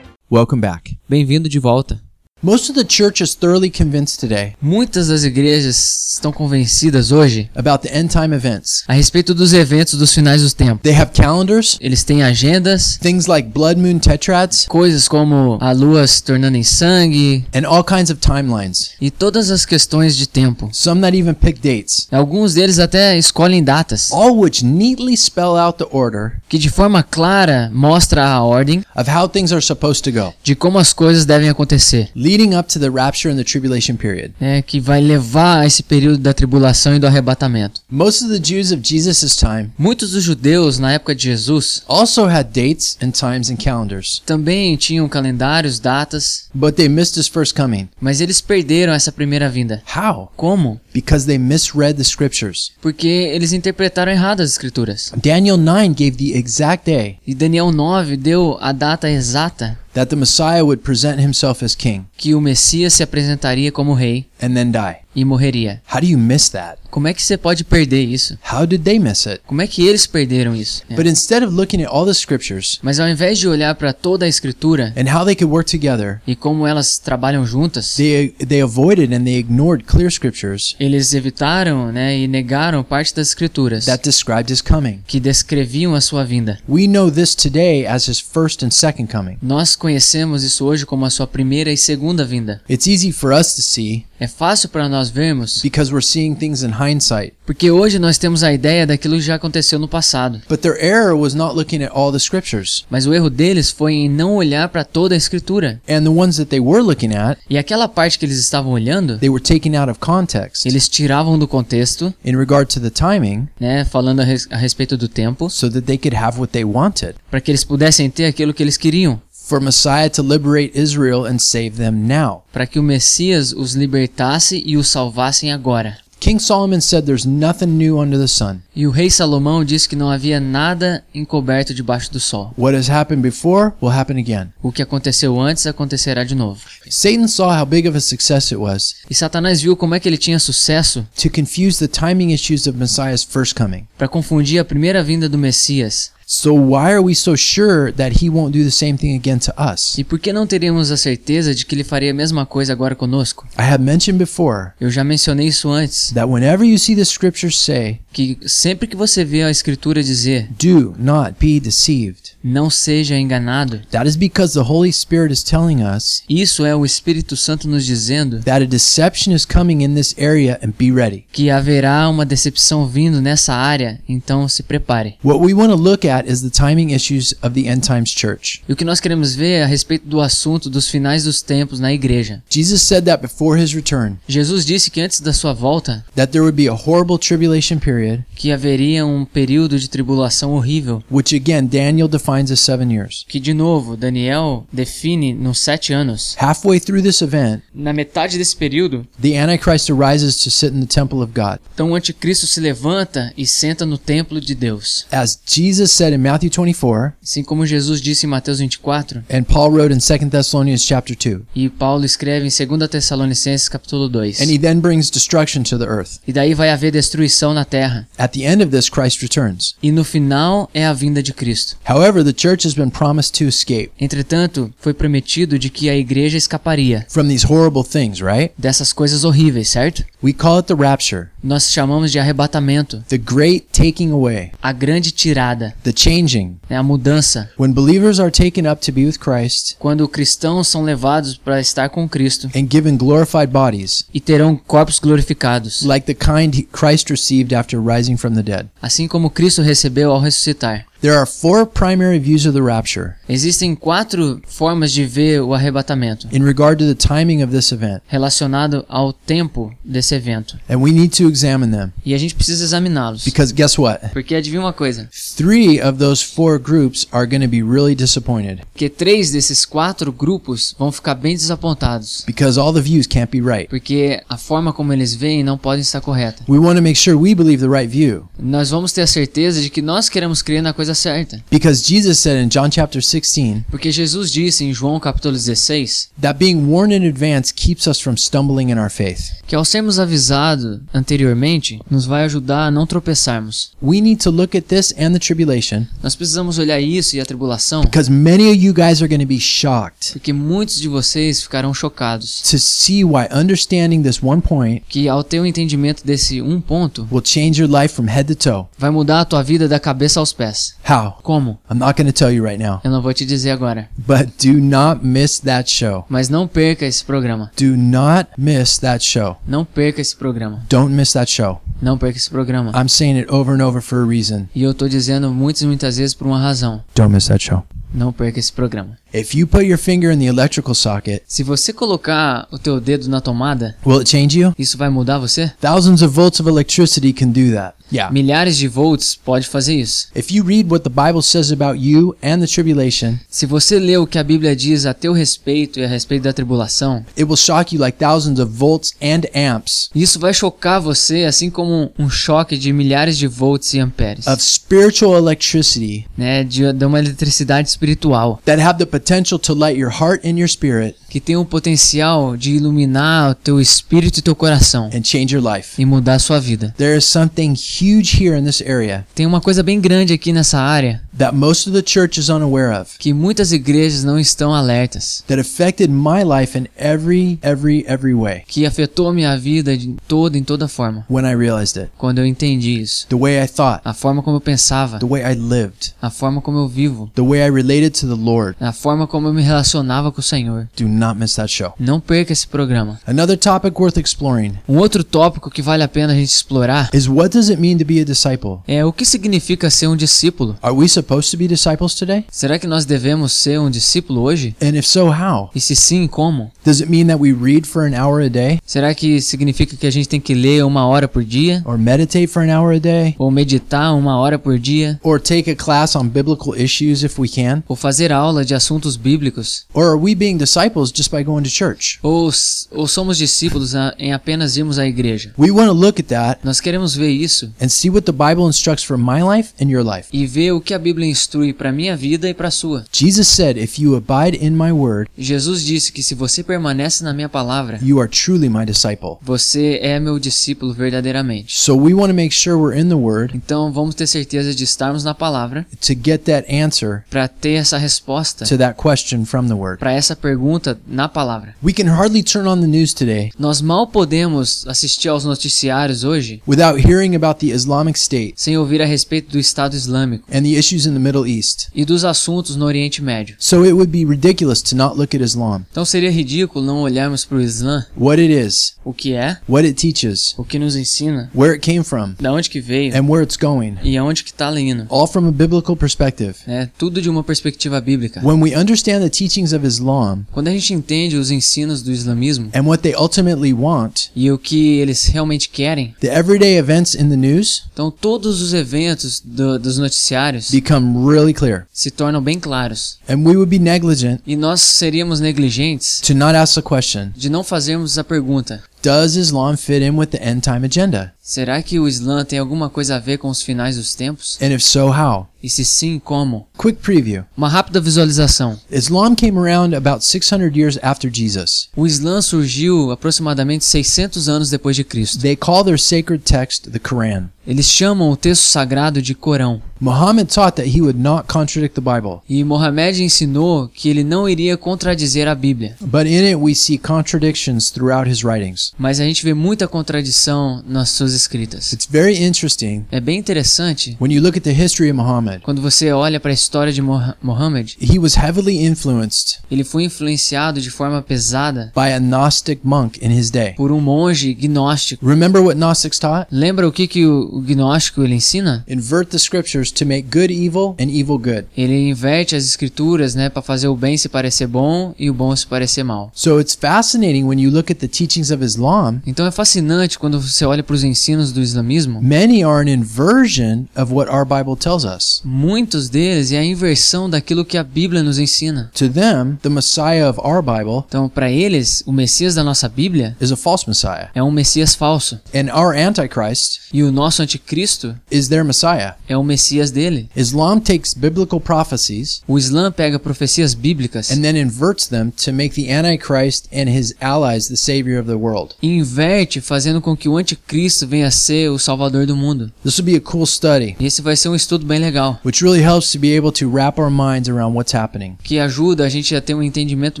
[SPEAKER 3] Welcome back.
[SPEAKER 4] Bem-vindo de volta.
[SPEAKER 3] Most of the church is thoroughly convinced today
[SPEAKER 4] Muitas das igrejas estão convencidas hoje
[SPEAKER 3] about the end time events.
[SPEAKER 4] a respeito dos eventos dos finais dos tempos.
[SPEAKER 3] They have calendars,
[SPEAKER 4] Eles têm agendas,
[SPEAKER 3] things like blood moon tetrads,
[SPEAKER 4] coisas como a lua se tornando em sangue
[SPEAKER 3] and all kinds of timelines.
[SPEAKER 4] e todas as questões de tempo.
[SPEAKER 3] Some that even pick dates,
[SPEAKER 4] Alguns deles até escolhem datas,
[SPEAKER 3] all which neatly spell out the order
[SPEAKER 4] que de forma clara mostra a ordem
[SPEAKER 3] of how things are supposed to go,
[SPEAKER 4] de como as coisas devem acontecer,
[SPEAKER 3] leading up to the rapture and the tribulation period.
[SPEAKER 4] né, que vai levar a esse período da tribulação e do arrebatamento.
[SPEAKER 3] Most of the Jews of Jesus' time
[SPEAKER 4] Muitos dos judeus na época de Jesus
[SPEAKER 3] also had dates and times and calendars,
[SPEAKER 4] também tinham calendários, datas,
[SPEAKER 3] but they missed his first coming.
[SPEAKER 4] mas eles perderam essa primeira vinda.
[SPEAKER 3] How?
[SPEAKER 4] Como?
[SPEAKER 3] Because they misread the scriptures.
[SPEAKER 4] Porque eles interpretaram errado as escrituras.
[SPEAKER 3] Daniel 9 gave the exact day
[SPEAKER 4] E Daniel 9 deu a data exata
[SPEAKER 3] that the Messiah would present himself as king.
[SPEAKER 4] Que o Messias se apresentaria como rei
[SPEAKER 3] and then die.
[SPEAKER 4] e morreria.
[SPEAKER 3] How do you miss that?
[SPEAKER 4] Como é que você pode perder isso?
[SPEAKER 3] How did they miss it?
[SPEAKER 4] Como é que eles perderam isso? É.
[SPEAKER 3] But instead of looking at all the scriptures
[SPEAKER 4] Mas ao invés de olhar para toda a escritura
[SPEAKER 3] and how they could work together,
[SPEAKER 4] e como elas trabalham juntas,
[SPEAKER 3] they they avoided and they ignored clear scriptures
[SPEAKER 4] eles evitaram né, e negaram parte das escrituras
[SPEAKER 3] that described his coming.
[SPEAKER 4] que descreviam a sua vinda.
[SPEAKER 3] We know this today as his first and second coming.
[SPEAKER 4] Nós conhecemos isso hoje como a sua primeira e segunda vinda.
[SPEAKER 3] It's easy for us to see
[SPEAKER 4] É fácil para nós vermos,
[SPEAKER 3] because we're seeing things in hindsight.
[SPEAKER 4] porque hoje nós temos a ideia daquilo que já aconteceu no passado.
[SPEAKER 3] But their error was not looking at all the scriptures.
[SPEAKER 4] Mas o erro deles foi em não olhar para toda a escritura.
[SPEAKER 3] And the ones that they were looking at,
[SPEAKER 4] E aquela parte que eles estavam olhando,
[SPEAKER 3] they were taken out of context
[SPEAKER 4] eles tiravam do contexto,
[SPEAKER 3] in regard to the timing
[SPEAKER 4] né, falando a, res- a respeito do tempo,
[SPEAKER 3] so that they could have what they wanted.
[SPEAKER 4] para que eles pudessem ter aquilo que eles queriam,
[SPEAKER 3] For Messiah to liberate Israel and save them now.
[SPEAKER 4] para que o Messias os libertasse e os salvassem agora.
[SPEAKER 3] King Solomon said there's nothing new under the sun.
[SPEAKER 4] E o rei Salomão disse que não havia nada encoberto debaixo do sol.
[SPEAKER 3] What has happened before will happen again.
[SPEAKER 4] O que aconteceu antes acontecerá de novo.
[SPEAKER 3] Satan saw how big of a success it was
[SPEAKER 4] E Satanás viu como é que ele tinha sucesso
[SPEAKER 3] to confuse the timing issues of Messiah's first coming.
[SPEAKER 4] para confundir a primeira vinda do Messias.
[SPEAKER 3] So why are we so sure that he won't do the same thing again to us?
[SPEAKER 4] E por que não teríamos a certeza de que ele faria a mesma coisa agora conosco?
[SPEAKER 3] I have mentioned before
[SPEAKER 4] Eu já mencionei isso antes,
[SPEAKER 3] that whenever you see the scriptures say
[SPEAKER 4] que Sempre que você vê a escritura dizer
[SPEAKER 3] do not be deceived,
[SPEAKER 4] não seja enganado,
[SPEAKER 3] that is because the Holy Spirit is telling us
[SPEAKER 4] isso é o Espírito Santo nos dizendo
[SPEAKER 3] that a deception is coming in this area and be ready.
[SPEAKER 4] que haverá uma decepção vindo nessa área, então se prepare.
[SPEAKER 3] What we want to look at is the timing issues of the end times church.
[SPEAKER 4] E o que nós queremos ver é a respeito do assunto dos finais dos tempos na igreja.
[SPEAKER 3] Jesus said that before his return,
[SPEAKER 4] Jesus disse que antes da sua volta,
[SPEAKER 3] that there would be a horrible tribulation period,
[SPEAKER 4] que haveria um período de tribulação horrível,
[SPEAKER 3] which again Daniel defines as seven years.
[SPEAKER 4] que de novo Daniel define nos sete anos.
[SPEAKER 3] Halfway through this event,
[SPEAKER 4] Na metade desse período,
[SPEAKER 3] the Antichrist arises to sit in the temple of God.
[SPEAKER 4] então o anticristo se levanta e senta no templo de Deus.
[SPEAKER 3] As Jesus said in Matthew 24,
[SPEAKER 4] Assim como Jesus disse em Mateus 24,
[SPEAKER 3] and Paul wrote in 2 Thessalonians chapter 2.
[SPEAKER 4] e Paulo escreve em 2 Tessalonicenses capítulo 2.
[SPEAKER 3] And he then brings destruction to the earth.
[SPEAKER 4] E daí vai haver destruição na terra.
[SPEAKER 3] At the end of this, Christ returns.
[SPEAKER 4] E no final é a vinda de Cristo.
[SPEAKER 3] However, the church has been promised to escape
[SPEAKER 4] Entretanto, foi prometido de que a igreja escaparia
[SPEAKER 3] from these horrible things, right?
[SPEAKER 4] dessas coisas horríveis, certo?
[SPEAKER 3] We call it the rapture,
[SPEAKER 4] Nós chamamos de arrebatamento,
[SPEAKER 3] the great taking away,
[SPEAKER 4] a grande tirada,
[SPEAKER 3] the changing.
[SPEAKER 4] né, a mudança.
[SPEAKER 3] When believers are taken up to be with Christ
[SPEAKER 4] Quando cristãos são levados para estar com Cristo
[SPEAKER 3] and given glorified bodies,
[SPEAKER 4] e terão corpos glorificados,
[SPEAKER 3] like the kind Christ received after rising from the dead.
[SPEAKER 4] assim como Cristo recebeu ao ressuscitar.
[SPEAKER 3] There are four primary views of the rapture
[SPEAKER 4] Existem quatro formas de ver o arrebatamento
[SPEAKER 3] in regard to the timing of this event,
[SPEAKER 4] relacionado ao tempo desse evento.
[SPEAKER 3] and we need to examine them.
[SPEAKER 4] E a gente precisa examiná-los.
[SPEAKER 3] Because guess what?
[SPEAKER 4] Porque adivinha uma coisa?
[SPEAKER 3] Three of those four groups are going to be really disappointed
[SPEAKER 4] Que três desses quatro grupos vão ficar bem desapontados.
[SPEAKER 3] because all the views can't be right.
[SPEAKER 4] Porque a forma como eles veem não pode estar correta.
[SPEAKER 3] We want to make sure we believe the right view
[SPEAKER 4] Nós vamos ter a certeza de que nós queremos crer na coisa certa.
[SPEAKER 3] because Jesus said in John chapter 16
[SPEAKER 4] Porque Jesus disse em João capítulo 16
[SPEAKER 3] that being warned in advance keeps us from stumbling in our faith.
[SPEAKER 4] que ao sermos avisados anteriormente, nos vai ajudar a não tropeçarmos.
[SPEAKER 3] We need to look at this and the tribulation
[SPEAKER 4] Nós precisamos olhar isso e a tribulação,
[SPEAKER 3] because many of you guys are going to be shocked
[SPEAKER 4] porque muitos de vocês ficarão chocados.
[SPEAKER 3] to see why understanding this one point
[SPEAKER 4] Que ao ter o entendimento desse um ponto,
[SPEAKER 3] will change your life from head to toe.
[SPEAKER 4] vai mudar a tua vida da cabeça aos pés.
[SPEAKER 3] How?
[SPEAKER 4] Como?
[SPEAKER 3] I'm not going to tell you right now,
[SPEAKER 4] Eu não vou te dizer agora.
[SPEAKER 3] but do not miss that show.
[SPEAKER 4] Mas não perca esse programa.
[SPEAKER 3] Do not miss that show.
[SPEAKER 4] Não perca esse programa.
[SPEAKER 3] Don't miss that show.
[SPEAKER 4] Não perca esse programa.
[SPEAKER 3] I'm saying it over and over for a reason.
[SPEAKER 4] E eu tô dizendo muitas e muitas vezes por uma razão.
[SPEAKER 3] Don't miss that show.
[SPEAKER 4] Não perca esse programa.
[SPEAKER 3] If you put your finger in the electrical socket,
[SPEAKER 4] Se você colocar o teu dedo na tomada,
[SPEAKER 3] will it change you?
[SPEAKER 4] isso vai mudar você?
[SPEAKER 3] Thousands of volts of electricity can do that. Yeah.
[SPEAKER 4] Milhares de volts pode fazer isso.
[SPEAKER 3] If you read what the Bible says about you and the tribulation,
[SPEAKER 4] Se você lê o que a Bíblia diz a teu respeito e a respeito da tribulação,
[SPEAKER 3] it will shock you like thousands of volts and amps
[SPEAKER 4] isso vai chocar você assim como um choque de milhares de volts e amperes,
[SPEAKER 3] of spiritual electricity
[SPEAKER 4] né, de, de uma eletricidade espiritual
[SPEAKER 3] that have the potential to light your heart and your spirit
[SPEAKER 4] que tem o potencial de iluminar o teu espírito e teu coração
[SPEAKER 3] and change your life.
[SPEAKER 4] e mudar a sua vida.
[SPEAKER 3] There is something huge here in this area.
[SPEAKER 4] Tem uma coisa bem grande aqui nessa área
[SPEAKER 3] that most of the church is unaware of
[SPEAKER 4] que muitas igrejas não estão alertas,
[SPEAKER 3] that affected my life in every, every, every way
[SPEAKER 4] que afetou minha vida de toda em toda forma.
[SPEAKER 3] when I realized it.
[SPEAKER 4] Quando eu entendi isso,
[SPEAKER 3] The way I thought,
[SPEAKER 4] a forma como eu pensava,
[SPEAKER 3] the way I lived,
[SPEAKER 4] a forma como eu vivo,
[SPEAKER 3] the way I related to the Lord.
[SPEAKER 4] a forma como eu me relacionava com o Senhor.
[SPEAKER 3] Do not miss that show.
[SPEAKER 4] Não perca esse programa.
[SPEAKER 3] Another topic worth exploring
[SPEAKER 4] Um outro tópico que vale a pena a gente explorar
[SPEAKER 3] is what does it mean to be a disciple?
[SPEAKER 4] é o que significa ser um discípulo.
[SPEAKER 3] Are we supposed to be disciples today?
[SPEAKER 4] Será que nós devemos ser um discípulo hoje?
[SPEAKER 3] And if so, how?
[SPEAKER 4] E se sim, como?
[SPEAKER 3] Does it mean that we read for an hour a day
[SPEAKER 4] Será que significa que a gente tem que ler uma hora por dia?
[SPEAKER 3] or meditate for an hour a day
[SPEAKER 4] Ou meditar uma hora por dia?
[SPEAKER 3] or take a class on biblical issues if we can?
[SPEAKER 4] Ou fazer aula de assuntos bíblicos?
[SPEAKER 3] Or are we being disciples just by going to church?
[SPEAKER 4] Ou, ou somos discípulos a- em apenas irmos à igreja?
[SPEAKER 3] We want to look at that
[SPEAKER 4] Nós queremos ver isso
[SPEAKER 3] and see what the Bible instructs for my life and your life.
[SPEAKER 4] e ver o que a Bíblia Bíblia instrui para minha vida e para sua.
[SPEAKER 3] Jesus said, If you abide in my word,
[SPEAKER 4] Jesus disse que se você permanece na minha palavra,
[SPEAKER 3] you are truly my disciple.
[SPEAKER 4] você é meu discípulo verdadeiramente.
[SPEAKER 3] So we want to make sure we're in the word
[SPEAKER 4] Então vamos ter certeza de estarmos na palavra
[SPEAKER 3] to get that answer
[SPEAKER 4] para ter essa resposta
[SPEAKER 3] to that question from the word.
[SPEAKER 4] para essa pergunta na palavra.
[SPEAKER 3] We can hardly turn on the news today
[SPEAKER 4] Nós mal podemos assistir aos noticiários hoje
[SPEAKER 3] without hearing about the Islamic State
[SPEAKER 4] sem ouvir a respeito do Estado Islâmico
[SPEAKER 3] and the issues in the Middle East.
[SPEAKER 4] e dos assuntos no Oriente Médio.
[SPEAKER 3] So it would be ridiculous to not look at Islam,
[SPEAKER 4] Então seria ridículo não olharmos para o Islã,
[SPEAKER 3] what it is,
[SPEAKER 4] o que é,
[SPEAKER 3] what it teaches,
[SPEAKER 4] o que nos ensina,
[SPEAKER 3] where it came from,
[SPEAKER 4] da onde que veio
[SPEAKER 3] and where it's going,
[SPEAKER 4] e aonde que está indo.
[SPEAKER 3] all from a biblical perspective.
[SPEAKER 4] É tudo de uma perspectiva bíblica.
[SPEAKER 3] When we understand the teachings of Islam
[SPEAKER 4] Quando a gente entende os ensinos do islamismo
[SPEAKER 3] and what they ultimately want,
[SPEAKER 4] e o que eles realmente querem,
[SPEAKER 3] the everyday events in the news
[SPEAKER 4] então todos os eventos do- dos noticiários
[SPEAKER 3] become really clear.
[SPEAKER 4] se tornam bem claros.
[SPEAKER 3] And we would be negligent
[SPEAKER 4] E nós seríamos negligentes
[SPEAKER 3] to not ask the question
[SPEAKER 4] de não fazermos a pergunta:
[SPEAKER 3] Does Islam fit in with the end time agenda?
[SPEAKER 4] Será que o Islã tem alguma coisa a ver com os finais dos tempos?
[SPEAKER 3] And if so, how?
[SPEAKER 4] E se sim, como?
[SPEAKER 3] Quick preview
[SPEAKER 4] Uma rápida visualização.
[SPEAKER 3] Islam came around about 600 years after Jesus.
[SPEAKER 4] O Islã surgiu aproximadamente 600 anos depois de Cristo.
[SPEAKER 3] They call their sacred text the Quran.
[SPEAKER 4] Eles chamam o texto sagrado de Corão.
[SPEAKER 3] Muhammad taught that he would not contradict the Bible,
[SPEAKER 4] E Mohammed ensinou que ele não iria contradizer a Bíblia.
[SPEAKER 3] but in it we see contradictions throughout his writings.
[SPEAKER 4] Mas a gente vê muita contradição nas suas escritas.
[SPEAKER 3] It's very interesting
[SPEAKER 4] É bem interessante
[SPEAKER 3] when you look at the history of Muhammad.
[SPEAKER 4] quando você olha para a história de Moha- Mohammed.
[SPEAKER 3] He was heavily influenced
[SPEAKER 4] Ele foi influenciado de forma pesada
[SPEAKER 3] by a Gnostic monk in his day.
[SPEAKER 4] por um monge gnóstico.
[SPEAKER 3] Remember what Gnostics taught?
[SPEAKER 4] Lembra o que, que o, gnóstico ele ensina?
[SPEAKER 3] Invert the scriptures to make good evil and evil good.
[SPEAKER 4] Ele inverte as escrituras, né, para fazer o bem se parecer bom e o bom se parecer mal.
[SPEAKER 3] So it's fascinating when you look at the teachings of Islam.
[SPEAKER 4] Então é fascinante quando você olha para os ensinos do islamismo.
[SPEAKER 3] Many are an inversion of what our Bible tells us.
[SPEAKER 4] Muitos deles é a inversão daquilo que a Bíblia nos ensina.
[SPEAKER 3] To them, the Messiah of our Bible
[SPEAKER 4] Então, para eles, o Messias da nossa Bíblia
[SPEAKER 3] is a false Messiah,
[SPEAKER 4] é um Messias falso.
[SPEAKER 3] and our Antichrist
[SPEAKER 4] E o nosso anticristo
[SPEAKER 3] is their Messiah.
[SPEAKER 4] é o Messias dele.
[SPEAKER 3] Islam takes biblical prophecies
[SPEAKER 4] O Islã pega profecias bíblicas
[SPEAKER 3] and then inverts them to make the Antichrist and his allies the savior of the world.
[SPEAKER 4] inverte, fazendo com que o anticristo venha a ser o salvador do mundo.
[SPEAKER 3] This will be a cool study,
[SPEAKER 4] E esse vai ser um estudo bem legal,
[SPEAKER 3] which really helps to be able to wrap our minds around what's happening
[SPEAKER 4] que ajuda a gente a ter um entendimento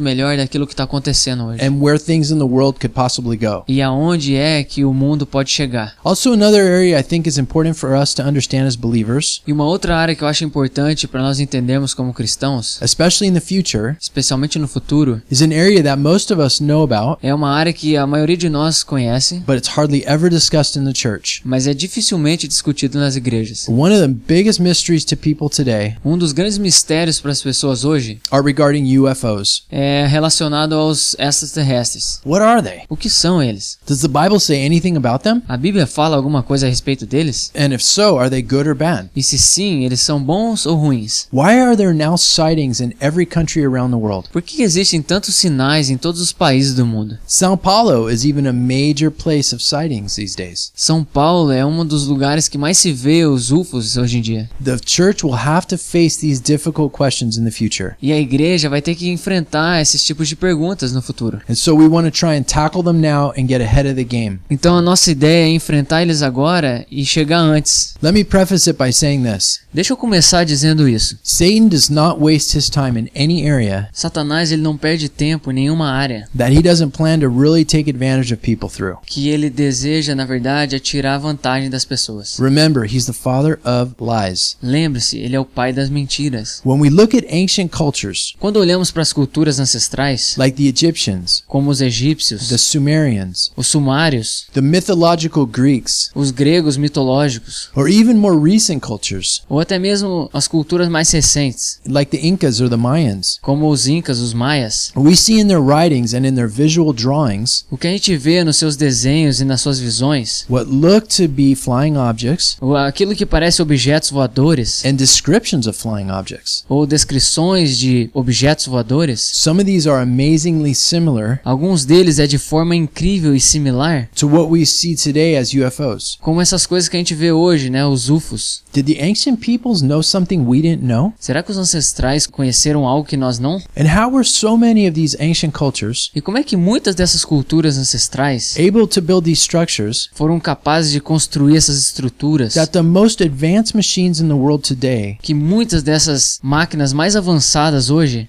[SPEAKER 4] melhor daquilo que está acontecendo hoje.
[SPEAKER 3] and where things in the world could possibly go.
[SPEAKER 4] E aonde é que o mundo pode chegar.
[SPEAKER 3] Also, another area I think is important for us to understand as believers,
[SPEAKER 4] E uma outra área que eu acho importante para nós entendermos como cristãos,
[SPEAKER 3] especially in the future,
[SPEAKER 4] especialmente no futuro,
[SPEAKER 3] is an area that most of us know about,
[SPEAKER 4] é uma área que a maioria de nós conhece,
[SPEAKER 3] but it's hardly ever discussed in the church.
[SPEAKER 4] mas é dificilmente discutido nas igrejas.
[SPEAKER 3] One of the biggest mysteries to people today
[SPEAKER 4] Um dos grandes mistérios para as pessoas hoje
[SPEAKER 3] are regarding UFOs.
[SPEAKER 4] é relacionado aos extraterrestres.
[SPEAKER 3] What are they?
[SPEAKER 4] O que são eles?
[SPEAKER 3] Does the Bible say anything about them?
[SPEAKER 4] A Bíblia fala alguma coisa a respeito deles?
[SPEAKER 3] And if so, are they good or bad?
[SPEAKER 4] E se sim, eles são bons ou ruins?
[SPEAKER 3] Why are there now sightings in every country around the world?
[SPEAKER 4] Por que existem tantos sinais em todos os países do mundo?
[SPEAKER 3] Sao Paulo is even a major place of sightings these days.
[SPEAKER 4] São Paulo é um dos lugares que mais se vê os UFOs hoje em dia.
[SPEAKER 3] The church will have to face these difficult questions in the future.
[SPEAKER 4] E a igreja vai ter que enfrentar esses tipos de perguntas no futuro.
[SPEAKER 3] And so we want to try and tackle them now and get ahead of the game.
[SPEAKER 4] Então a nossa ideia é enfrentar eles agora e chegar antes.
[SPEAKER 3] Let me preface it by saying this.
[SPEAKER 4] Deixa eu começar dizendo isso.
[SPEAKER 3] Satan does not waste his time in any area
[SPEAKER 4] Satanás ele não perde tempo em nenhuma área
[SPEAKER 3] that he doesn't plan to really take advantage of people through.
[SPEAKER 4] que ele deseja, na verdade, é tirar vantagem das pessoas.
[SPEAKER 3] Remember, he's the father of lies.
[SPEAKER 4] Lembre-se, ele é o pai das mentiras.
[SPEAKER 3] When we look at ancient cultures
[SPEAKER 4] Quando olhamos para as culturas ancestrais,
[SPEAKER 3] like the Egyptians,
[SPEAKER 4] como os egípcios,
[SPEAKER 3] the Sumerians,
[SPEAKER 4] os sumários,
[SPEAKER 3] the mythological Greeks,
[SPEAKER 4] os gregos mitológicos,
[SPEAKER 3] or even more recent cultures
[SPEAKER 4] ou até mesmo as culturas mais recentes,
[SPEAKER 3] like the Incas or the Mayans,
[SPEAKER 4] como os incas, os maias,
[SPEAKER 3] we see in their writings and in their visual drawings
[SPEAKER 4] o que a gente vê nos seus desenhos e nas suas visões
[SPEAKER 3] what look to be flying objects
[SPEAKER 4] aquilo que parece objetos voadores,
[SPEAKER 3] and descriptions of flying objects.
[SPEAKER 4] ou descrições de objetos voadores,
[SPEAKER 3] Some of these are amazingly similar
[SPEAKER 4] alguns deles é de forma incrível e similar,
[SPEAKER 3] to what we see today as UFOs.
[SPEAKER 4] como essas coisas que a gente vê hoje, né, os UFOs.
[SPEAKER 3] Did the ancient peoples know something we didn't know?
[SPEAKER 4] Será que os ancestrais conheceram algo que nós não?
[SPEAKER 3] And how were so many of these ancient cultures
[SPEAKER 4] E como é que muitas dessas culturas ancestrais
[SPEAKER 3] able to build these structures
[SPEAKER 4] foram capazes de construir essas estruturas
[SPEAKER 3] that the most advanced machines in the world today
[SPEAKER 4] que muitas dessas máquinas mais avançadas hoje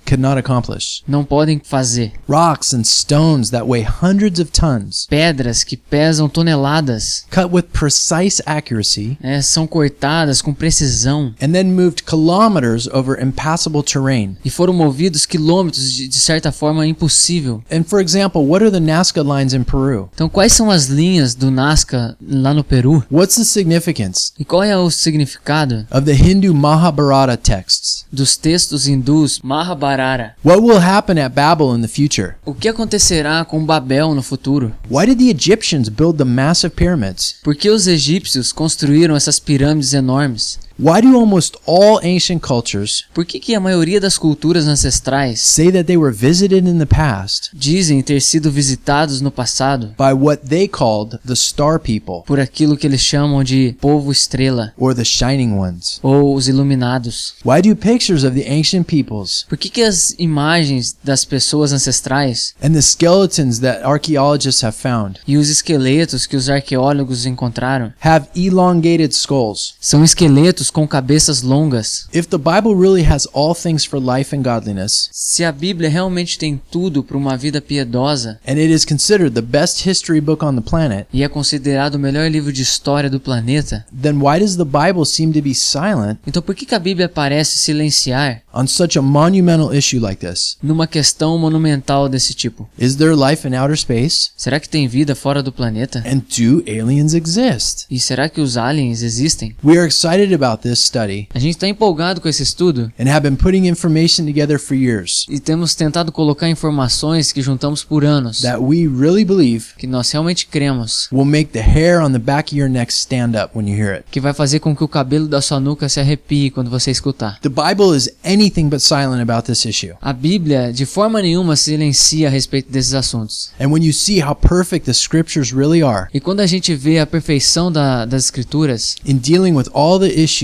[SPEAKER 4] não podem fazer?
[SPEAKER 3] Rocks and stones that weigh hundreds of tons,
[SPEAKER 4] Pedras que pesam toneladas
[SPEAKER 3] cut with precise accuracy,
[SPEAKER 4] né, são cortadas com precisão
[SPEAKER 3] and then moved kilometers over impassable terrain.
[SPEAKER 4] e foram movidos quilômetros de, de certa forma impossível.
[SPEAKER 3] And for example, what are the Nazca lines in Peru?
[SPEAKER 4] Então, quais são as linhas do Nazca lá no Peru?
[SPEAKER 3] What's the significance
[SPEAKER 4] E qual é o significado
[SPEAKER 3] of the Hindu Mahabharata texts?
[SPEAKER 4] dos textos hindus Mahabharata?
[SPEAKER 3] What will happen at Babel in the future?
[SPEAKER 4] O que acontecerá com Babel no futuro?
[SPEAKER 3] Why did the Egyptians build the massive pyramids?
[SPEAKER 4] Por que os egípcios construíram essas pirâmides enormes?
[SPEAKER 3] Why do almost all ancient cultures
[SPEAKER 4] Por que, que a maioria das culturas ancestrais
[SPEAKER 3] say that they were visited in the past
[SPEAKER 4] dizem ter sido visitados no passado
[SPEAKER 3] by what they called the star people
[SPEAKER 4] por aquilo que eles chamam de povo estrela
[SPEAKER 3] or the shining ones?
[SPEAKER 4] ou os iluminados?
[SPEAKER 3] Why do pictures of the ancient peoples
[SPEAKER 4] Por que, que as imagens das pessoas ancestrais
[SPEAKER 3] and the skeletons that archaeologists have found
[SPEAKER 4] e os esqueletos que os arqueólogos encontraram
[SPEAKER 3] have elongated skulls?
[SPEAKER 4] são esqueletos com cabeças longas?
[SPEAKER 3] If the Bible really has all things for life and godliness,
[SPEAKER 4] Se a Bíblia realmente tem tudo para uma vida piedosa
[SPEAKER 3] and it is considered the best history book on the planet,
[SPEAKER 4] e é considerado o melhor livro de história do planeta,
[SPEAKER 3] then why does the Bible seem to be silent
[SPEAKER 4] então por que, que a Bíblia parece silenciar
[SPEAKER 3] on such a monumental issue like this?
[SPEAKER 4] numa questão monumental desse tipo?
[SPEAKER 3] Is there life in outer space?
[SPEAKER 4] Será que tem vida fora do planeta?
[SPEAKER 3] And do aliens exist?
[SPEAKER 4] E será que os aliens existem?
[SPEAKER 3] We are excited about this study
[SPEAKER 4] A gente está empolgado com esse estudo
[SPEAKER 3] and have been putting information together for years
[SPEAKER 4] e temos tentado colocar informações que juntamos por anos,
[SPEAKER 3] that we really believe
[SPEAKER 4] que nós realmente cremos,
[SPEAKER 3] will make the hair on the back of your neck stand up when you hear it.
[SPEAKER 4] que vai fazer com que o cabelo da sua nuca se arrepie quando você escutar.
[SPEAKER 3] The Bible is anything but silent about this issue.
[SPEAKER 4] A Bíblia de forma nenhuma silencia a respeito desses assuntos.
[SPEAKER 3] And when you see how perfect the scriptures really are
[SPEAKER 4] E quando a gente vê a perfeição da- das escrituras
[SPEAKER 3] in dealing with all the issues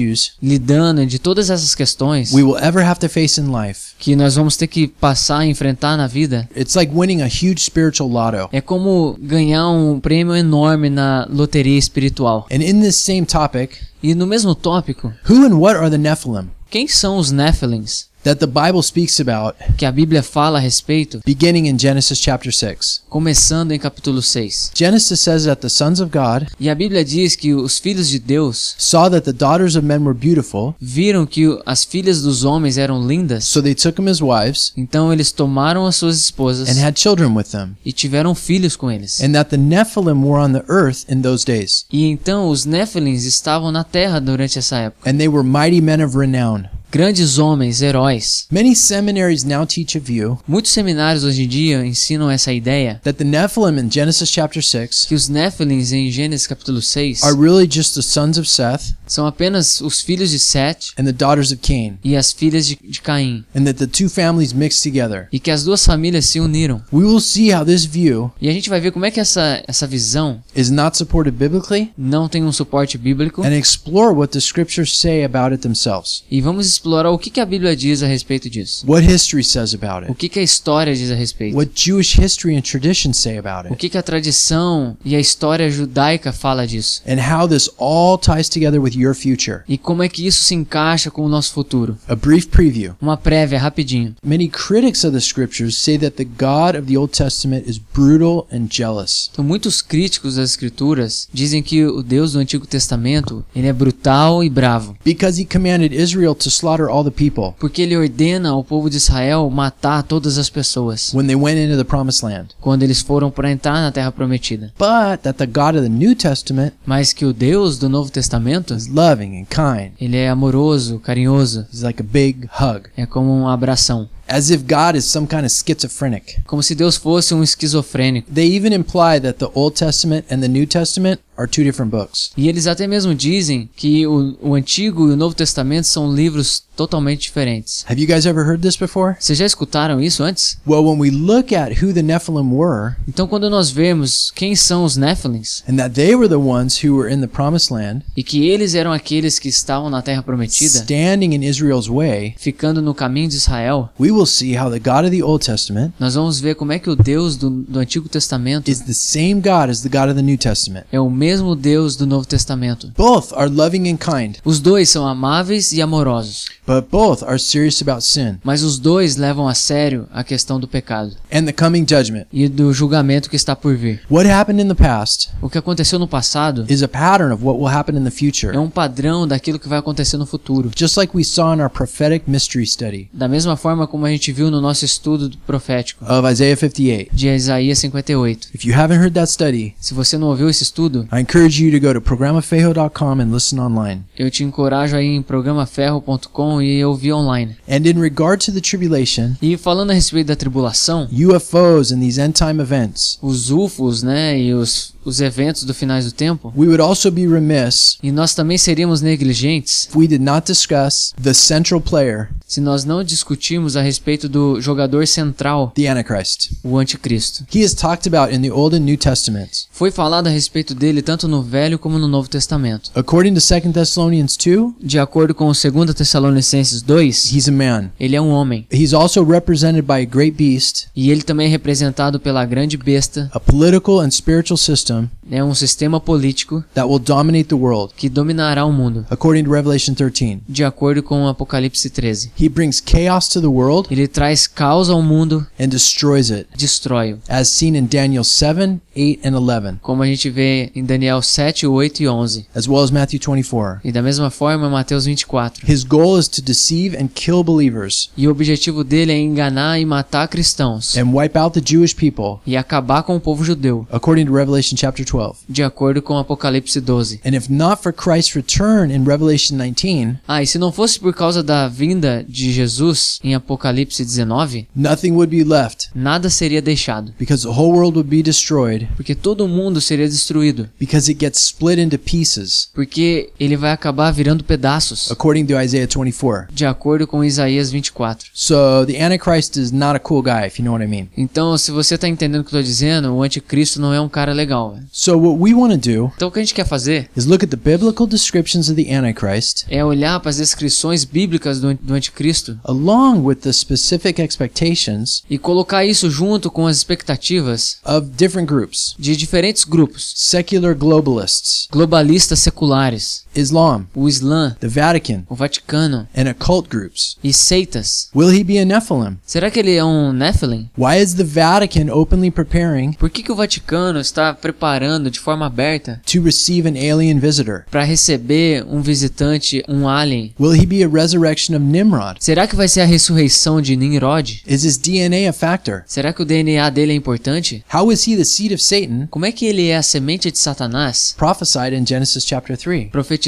[SPEAKER 4] lidando de todas essas questões
[SPEAKER 3] we will ever have to face in life,
[SPEAKER 4] que nós vamos ter que passar e enfrentar na vida,
[SPEAKER 3] it's like winning a huge spiritual lotto.
[SPEAKER 4] é como ganhar um prêmio enorme na loteria espiritual.
[SPEAKER 3] And in this same topic,
[SPEAKER 4] E no mesmo tópico,
[SPEAKER 3] who and what are the Nephilim
[SPEAKER 4] quem são os Nephilims
[SPEAKER 3] that the Bible speaks about
[SPEAKER 4] que a Bíblia fala a respeito,
[SPEAKER 3] beginning in Genesis chapter 6?
[SPEAKER 4] começando em capítulo 6?
[SPEAKER 3] Genesis says that the sons of God
[SPEAKER 4] E a Bíblia diz que os filhos de Deus
[SPEAKER 3] saw that the daughters of men were beautiful,
[SPEAKER 4] viram que as filhas dos homens eram lindas,
[SPEAKER 3] so they took them as wives
[SPEAKER 4] então eles tomaram as suas esposas
[SPEAKER 3] and had children with them.
[SPEAKER 4] e tiveram filhos com eles.
[SPEAKER 3] And that the Nephilim were on the earth in those days,
[SPEAKER 4] E então os Nephilims estavam na terra durante essa época.
[SPEAKER 3] and they were mighty men of renown.
[SPEAKER 4] Grandes homens, heróis.
[SPEAKER 3] Many seminaries now teach a view
[SPEAKER 4] Muitos seminários hoje em dia ensinam essa ideia
[SPEAKER 3] that the Nephilim in Genesis chapter 6
[SPEAKER 4] que os Nephilims em Gênesis capítulo 6
[SPEAKER 3] are really just the sons of Seth
[SPEAKER 4] são apenas os filhos de Sete
[SPEAKER 3] and the daughters of Cain,
[SPEAKER 4] e as filhas de, de Caim
[SPEAKER 3] and that the two families mixed together.
[SPEAKER 4] e que as duas famílias se uniram.
[SPEAKER 3] We will see how this view
[SPEAKER 4] E a gente vai ver como é que essa, essa visão
[SPEAKER 3] is not supported biblically
[SPEAKER 4] não tem um suporte bíblico
[SPEAKER 3] and explore what the scriptures say about it themselves.
[SPEAKER 4] e vamos explorar o que, que a Bíblia diz a respeito disso.
[SPEAKER 3] What history says about
[SPEAKER 4] O
[SPEAKER 3] it.
[SPEAKER 4] que, que a história diz a respeito.
[SPEAKER 3] What Jewish history and tradition say about
[SPEAKER 4] O
[SPEAKER 3] it.
[SPEAKER 4] que, que a tradição e a história judaica fala disso.
[SPEAKER 3] And how this all ties together with your future.
[SPEAKER 4] E como é que isso se encaixa com o nosso futuro.
[SPEAKER 3] A brief preview.
[SPEAKER 4] Uma prévia, rapidinho.
[SPEAKER 3] Many critics of the scriptures say that the God of the Old Testament is brutal and jealous.
[SPEAKER 4] Então, muitos críticos das escrituras dizem que o Deus do Antigo Testamento ele é brutal e bravo,
[SPEAKER 3] Because he commanded Israel to slaughter all the people
[SPEAKER 4] porque ele ordena ao povo de Israel matar todas as pessoas
[SPEAKER 3] when they went into the promised land.
[SPEAKER 4] quando eles foram para entrar na Terra Prometida.
[SPEAKER 3] But that the God of the New Testament
[SPEAKER 4] Mas que o Deus do Novo Testamento
[SPEAKER 3] is loving and kind.
[SPEAKER 4] ele é amoroso, carinhoso,
[SPEAKER 3] He's like a big hug.
[SPEAKER 4] é como um abração.
[SPEAKER 3] as if God is some kind of schizophrenic.
[SPEAKER 4] como se Deus fosse um esquizofrênico.
[SPEAKER 3] They even imply that the Old Testament and the New Testament are two different books.
[SPEAKER 4] E eles até mesmo dizem que o, o Antigo e o Novo Testamento são livros totalmente diferentes.
[SPEAKER 3] Have you guys ever heard this before?
[SPEAKER 4] Vocês já escutaram isso antes?
[SPEAKER 3] Well, when we look at who the Nephilim were,
[SPEAKER 4] Então, quando nós vemos quem são os Néfilins
[SPEAKER 3] and that they were the ones who were in the promised land,
[SPEAKER 4] e que eles eram aqueles que estavam na Terra Prometida,
[SPEAKER 3] standing in Israel's way,
[SPEAKER 4] ficando no caminho de Israel,
[SPEAKER 3] we will see how the God of the Old Testament
[SPEAKER 4] nós vamos ver como é que o Deus do, do Antigo Testamento
[SPEAKER 3] is the same God as the God of the New Testament.
[SPEAKER 4] é o mesmo Deus do Novo Testamento.
[SPEAKER 3] Both are loving and kind,
[SPEAKER 4] Os dois são amáveis e amorosos,
[SPEAKER 3] but both are serious about sin
[SPEAKER 4] mas os dois levam a sério a questão do pecado
[SPEAKER 3] and the coming judgment.
[SPEAKER 4] e do julgamento que está por vir.
[SPEAKER 3] What happened in the past
[SPEAKER 4] O que aconteceu no passado
[SPEAKER 3] is a pattern of what will happen in the future.
[SPEAKER 4] é um padrão daquilo que vai acontecer no futuro.
[SPEAKER 3] Just like we saw in our prophetic mystery study
[SPEAKER 4] Da mesma forma como a gente viu no nosso estudo profético
[SPEAKER 3] of Isaiah 58.
[SPEAKER 4] de Isaías 58.
[SPEAKER 3] If you haven't heard that study,
[SPEAKER 4] Se você não ouviu esse estudo,
[SPEAKER 3] I encourage you to go to programafejo.com and listen online.
[SPEAKER 4] eu te encorajo aí em programaferro.com e ouvir online.
[SPEAKER 3] And in regard to the tribulation,
[SPEAKER 4] E falando a respeito da tribulação,
[SPEAKER 3] UFOs and these end time events,
[SPEAKER 4] os UFOs, né, e os, os eventos do finais do tempo,
[SPEAKER 3] we would also be remiss
[SPEAKER 4] e nós também seríamos negligentes
[SPEAKER 3] if we did not discuss the central player,
[SPEAKER 4] se nós não discutirmos a respeito do jogador central,
[SPEAKER 3] the Antichrist.
[SPEAKER 4] o anticristo.
[SPEAKER 3] He is talked about in the Old and New Testaments.
[SPEAKER 4] Foi falado a respeito dele tanto no Velho como no Novo Testamento.
[SPEAKER 3] According to 2 Thessalonians 2,
[SPEAKER 4] De acordo com 2 Tessalonicenses 2,
[SPEAKER 3] he's a man.
[SPEAKER 4] ele é um homem.
[SPEAKER 3] He's also represented by a great beast,
[SPEAKER 4] E ele também é representado pela grande besta,
[SPEAKER 3] a political and spiritual system
[SPEAKER 4] né, um sistema político
[SPEAKER 3] that will dominate the world,
[SPEAKER 4] que dominará o mundo.
[SPEAKER 3] according to Revelation 13.
[SPEAKER 4] De acordo com Apocalipse 13.
[SPEAKER 3] He brings chaos to the world
[SPEAKER 4] Ele traz caos ao mundo,
[SPEAKER 3] and destroys it,
[SPEAKER 4] destrói-o.
[SPEAKER 3] as seen in Daniel 7, 8, and 11,
[SPEAKER 4] Como a gente vê em Daniel 7, 8 e 11.
[SPEAKER 3] as well as Matthew 24.
[SPEAKER 4] E da mesma forma, Mateus 24.
[SPEAKER 3] His goal is to deceive and kill believers
[SPEAKER 4] E o objetivo dele é enganar e matar cristãos.
[SPEAKER 3] and wipe out the Jewish people,
[SPEAKER 4] E acabar com o povo judeu.
[SPEAKER 3] according to Revelation chapter 12.
[SPEAKER 4] De acordo com Apocalipse 12.
[SPEAKER 3] And if not for Christ's return in Revelation 19,
[SPEAKER 4] Ah, e se não fosse por causa da vinda de Jesus em Apocalipse 19,
[SPEAKER 3] nothing would be left
[SPEAKER 4] nada seria deixado.
[SPEAKER 3] because the whole world would be destroyed
[SPEAKER 4] Porque todo mundo seria destruído.
[SPEAKER 3] because it gets split into pieces,
[SPEAKER 4] Porque ele vai acabar virando pedaços.
[SPEAKER 3] according to Isaiah 24.
[SPEAKER 4] De acordo com Isaías 24.
[SPEAKER 3] So the Antichrist is not a cool guy, if you know what I mean.
[SPEAKER 4] Então, se você tá entendendo o que eu tô dizendo, o anticristo não é um cara legal. Velho.
[SPEAKER 3] So what we want to do
[SPEAKER 4] Então, o que a gente quer fazer
[SPEAKER 3] is look at the biblical descriptions of the Antichrist
[SPEAKER 4] é olhar para as descrições bíblicas do, do anticristo
[SPEAKER 3] along with the specific expectations
[SPEAKER 4] e colocar isso junto com as expectativas
[SPEAKER 3] of different groups.
[SPEAKER 4] de diferentes grupos.
[SPEAKER 3] Secular globalists,
[SPEAKER 4] Globalistas seculares,
[SPEAKER 3] Islam,
[SPEAKER 4] o Islã,
[SPEAKER 3] the Vatican,
[SPEAKER 4] o Vaticano
[SPEAKER 3] and occult groups.
[SPEAKER 4] e seitas.
[SPEAKER 3] Will he be a Nephilim?
[SPEAKER 4] Será que ele é um Nephilim?
[SPEAKER 3] Why is the Vatican openly preparing
[SPEAKER 4] Por que, que o Vaticano está preparando de forma aberta
[SPEAKER 3] to receive an alien visitor?
[SPEAKER 4] para receber um visitante, um alien?
[SPEAKER 3] Will he be a resurrection of Nimrod?
[SPEAKER 4] Será que vai ser a ressurreição de Nimrod?
[SPEAKER 3] Is his DNA a factor?
[SPEAKER 4] Será que o DNA dele é importante?
[SPEAKER 3] How is he the seed of Satan
[SPEAKER 4] Como é que ele é a semente de Satanás?
[SPEAKER 3] prophesied in Genesis chapter 3?
[SPEAKER 4] Profetizado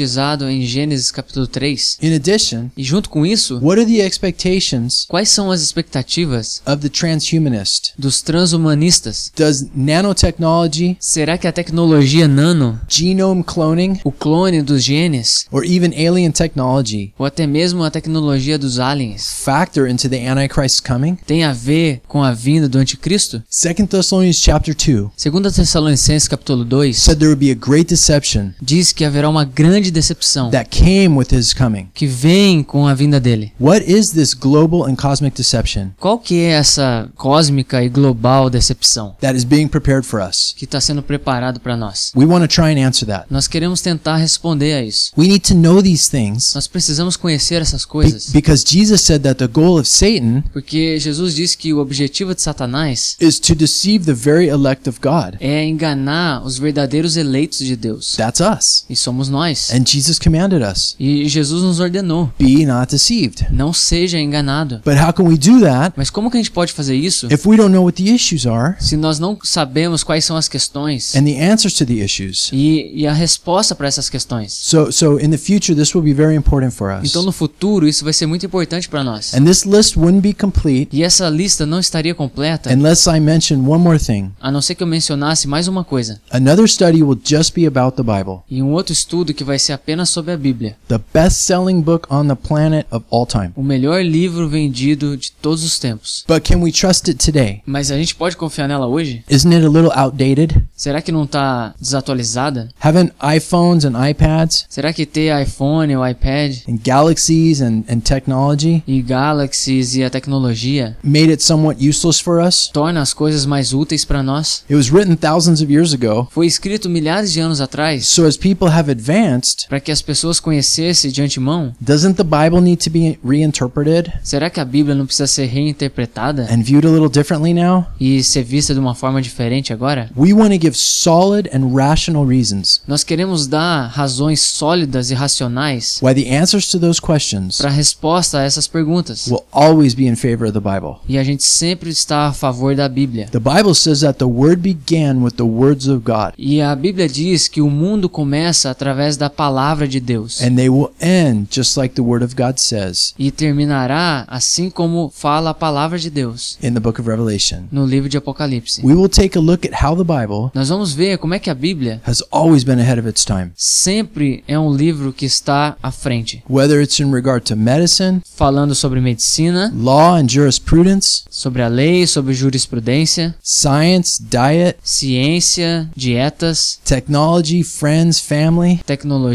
[SPEAKER 4] em Gênesis capítulo 3.
[SPEAKER 3] In addition,
[SPEAKER 4] E junto com isso,
[SPEAKER 3] what are the expectations
[SPEAKER 4] quais são as expectativas
[SPEAKER 3] of the transhumanist?
[SPEAKER 4] dos transhumanistas?
[SPEAKER 3] Does nanotechnology,
[SPEAKER 4] Será que a tecnologia nano,
[SPEAKER 3] genome cloning,
[SPEAKER 4] o clone dos genes,
[SPEAKER 3] or even alien technology
[SPEAKER 4] ou até mesmo a tecnologia dos aliens,
[SPEAKER 3] factor into the Antichrist's coming?
[SPEAKER 4] tem a ver com a vinda do anticristo?
[SPEAKER 3] 2 Thessalonians chapter 2
[SPEAKER 4] Segundo Tessalonicenses capítulo 2,
[SPEAKER 3] said there would be a great deception
[SPEAKER 4] diz que haverá uma grande decepção
[SPEAKER 3] that came with his coming.
[SPEAKER 4] que vem com a vinda dele.
[SPEAKER 3] What is this global and cosmic deception
[SPEAKER 4] Qual que é essa cósmica e global decepção
[SPEAKER 3] that is being prepared for us?
[SPEAKER 4] que está sendo preparado para nós?
[SPEAKER 3] We want to try and answer that.
[SPEAKER 4] Nós queremos tentar responder a isso.
[SPEAKER 3] We need to know these things
[SPEAKER 4] Nós precisamos conhecer essas
[SPEAKER 3] be-
[SPEAKER 4] coisas,
[SPEAKER 3] because Jesus said that the goal of Satan
[SPEAKER 4] porque Jesus disse que o objetivo de Satanás
[SPEAKER 3] is to deceive the very elect of God.
[SPEAKER 4] é enganar os verdadeiros eleitos de Deus.
[SPEAKER 3] That's us.
[SPEAKER 4] E somos nós.
[SPEAKER 3] And Jesus commanded us,
[SPEAKER 4] E Jesus nos ordenou:
[SPEAKER 3] be not deceived.
[SPEAKER 4] não seja enganado.
[SPEAKER 3] But how can we do that
[SPEAKER 4] Mas como que a gente pode fazer isso
[SPEAKER 3] if we don't know what the issues are
[SPEAKER 4] se nós não sabemos quais são as questões
[SPEAKER 3] and the answers to the issues.
[SPEAKER 4] e, e a resposta para essas questões.
[SPEAKER 3] So, so in the future, this will be very important for us.
[SPEAKER 4] Então no futuro isso vai ser muito importante para nós.
[SPEAKER 3] And this list wouldn't be complete
[SPEAKER 4] E essa lista não estaria completa
[SPEAKER 3] unless I mention one more thing.
[SPEAKER 4] a não ser que eu mencionasse mais uma coisa.
[SPEAKER 3] Another study will just be about the Bible,
[SPEAKER 4] E um outro estudo que vai ser apenas sobre a Bíblia.
[SPEAKER 3] the best-selling book on the planet of all time.
[SPEAKER 4] O melhor livro vendido de todos os tempos.
[SPEAKER 3] But can we trust it today?
[SPEAKER 4] Mas a gente pode confiar nela hoje?
[SPEAKER 3] Isn't it a little outdated?
[SPEAKER 4] Será que não tá desatualizada?
[SPEAKER 3] Haven't iPhones and iPads
[SPEAKER 4] Será que ter iPhone ou iPad
[SPEAKER 3] and galaxies and, and technology
[SPEAKER 4] e Galaxies e a tecnologia
[SPEAKER 3] made it somewhat useless for us?
[SPEAKER 4] torna as coisas mais úteis para nós?
[SPEAKER 3] It was written thousands of years ago.
[SPEAKER 4] Foi escrito milhares de anos atrás
[SPEAKER 3] So as people have advanced,
[SPEAKER 4] para que as pessoas conhecessem de antemão.
[SPEAKER 3] doesn't the Bible need to be reinterpreted
[SPEAKER 4] Será que a Bíblia não precisa ser reinterpretada
[SPEAKER 3] and viewed a little differently now?
[SPEAKER 4] e ser vista de uma forma diferente agora?
[SPEAKER 3] We want to give solid and rational reasons
[SPEAKER 4] Nós queremos dar razões sólidas e racionais
[SPEAKER 3] why the answers to those questions
[SPEAKER 4] para a resposta a essas perguntas.
[SPEAKER 3] will always be in favor of the Bible.
[SPEAKER 4] E a gente sempre está a favor da Bíblia.
[SPEAKER 3] The Bible says that the Word began with the words of God,
[SPEAKER 4] E a Bíblia diz que o mundo começa através da palavra de Deus
[SPEAKER 3] and they will end just like the Word of God says
[SPEAKER 4] e terminará assim como fala a palavra de Deus
[SPEAKER 3] in the book of Revelation.
[SPEAKER 4] no livro de Apocalipse.
[SPEAKER 3] We will take a look at how the Bible
[SPEAKER 4] Nós vamos ver como é que a Bíblia
[SPEAKER 3] has always been ahead of its time,
[SPEAKER 4] sempre é um livro que está à frente,
[SPEAKER 3] whether it's in regard to medicine,
[SPEAKER 4] falando sobre medicina,
[SPEAKER 3] law and jurisprudence,
[SPEAKER 4] sobre a lei, sobre jurisprudência,
[SPEAKER 3] science, diet,
[SPEAKER 4] ciência, dietas,
[SPEAKER 3] technology, friends, family.
[SPEAKER 4] tecnologia,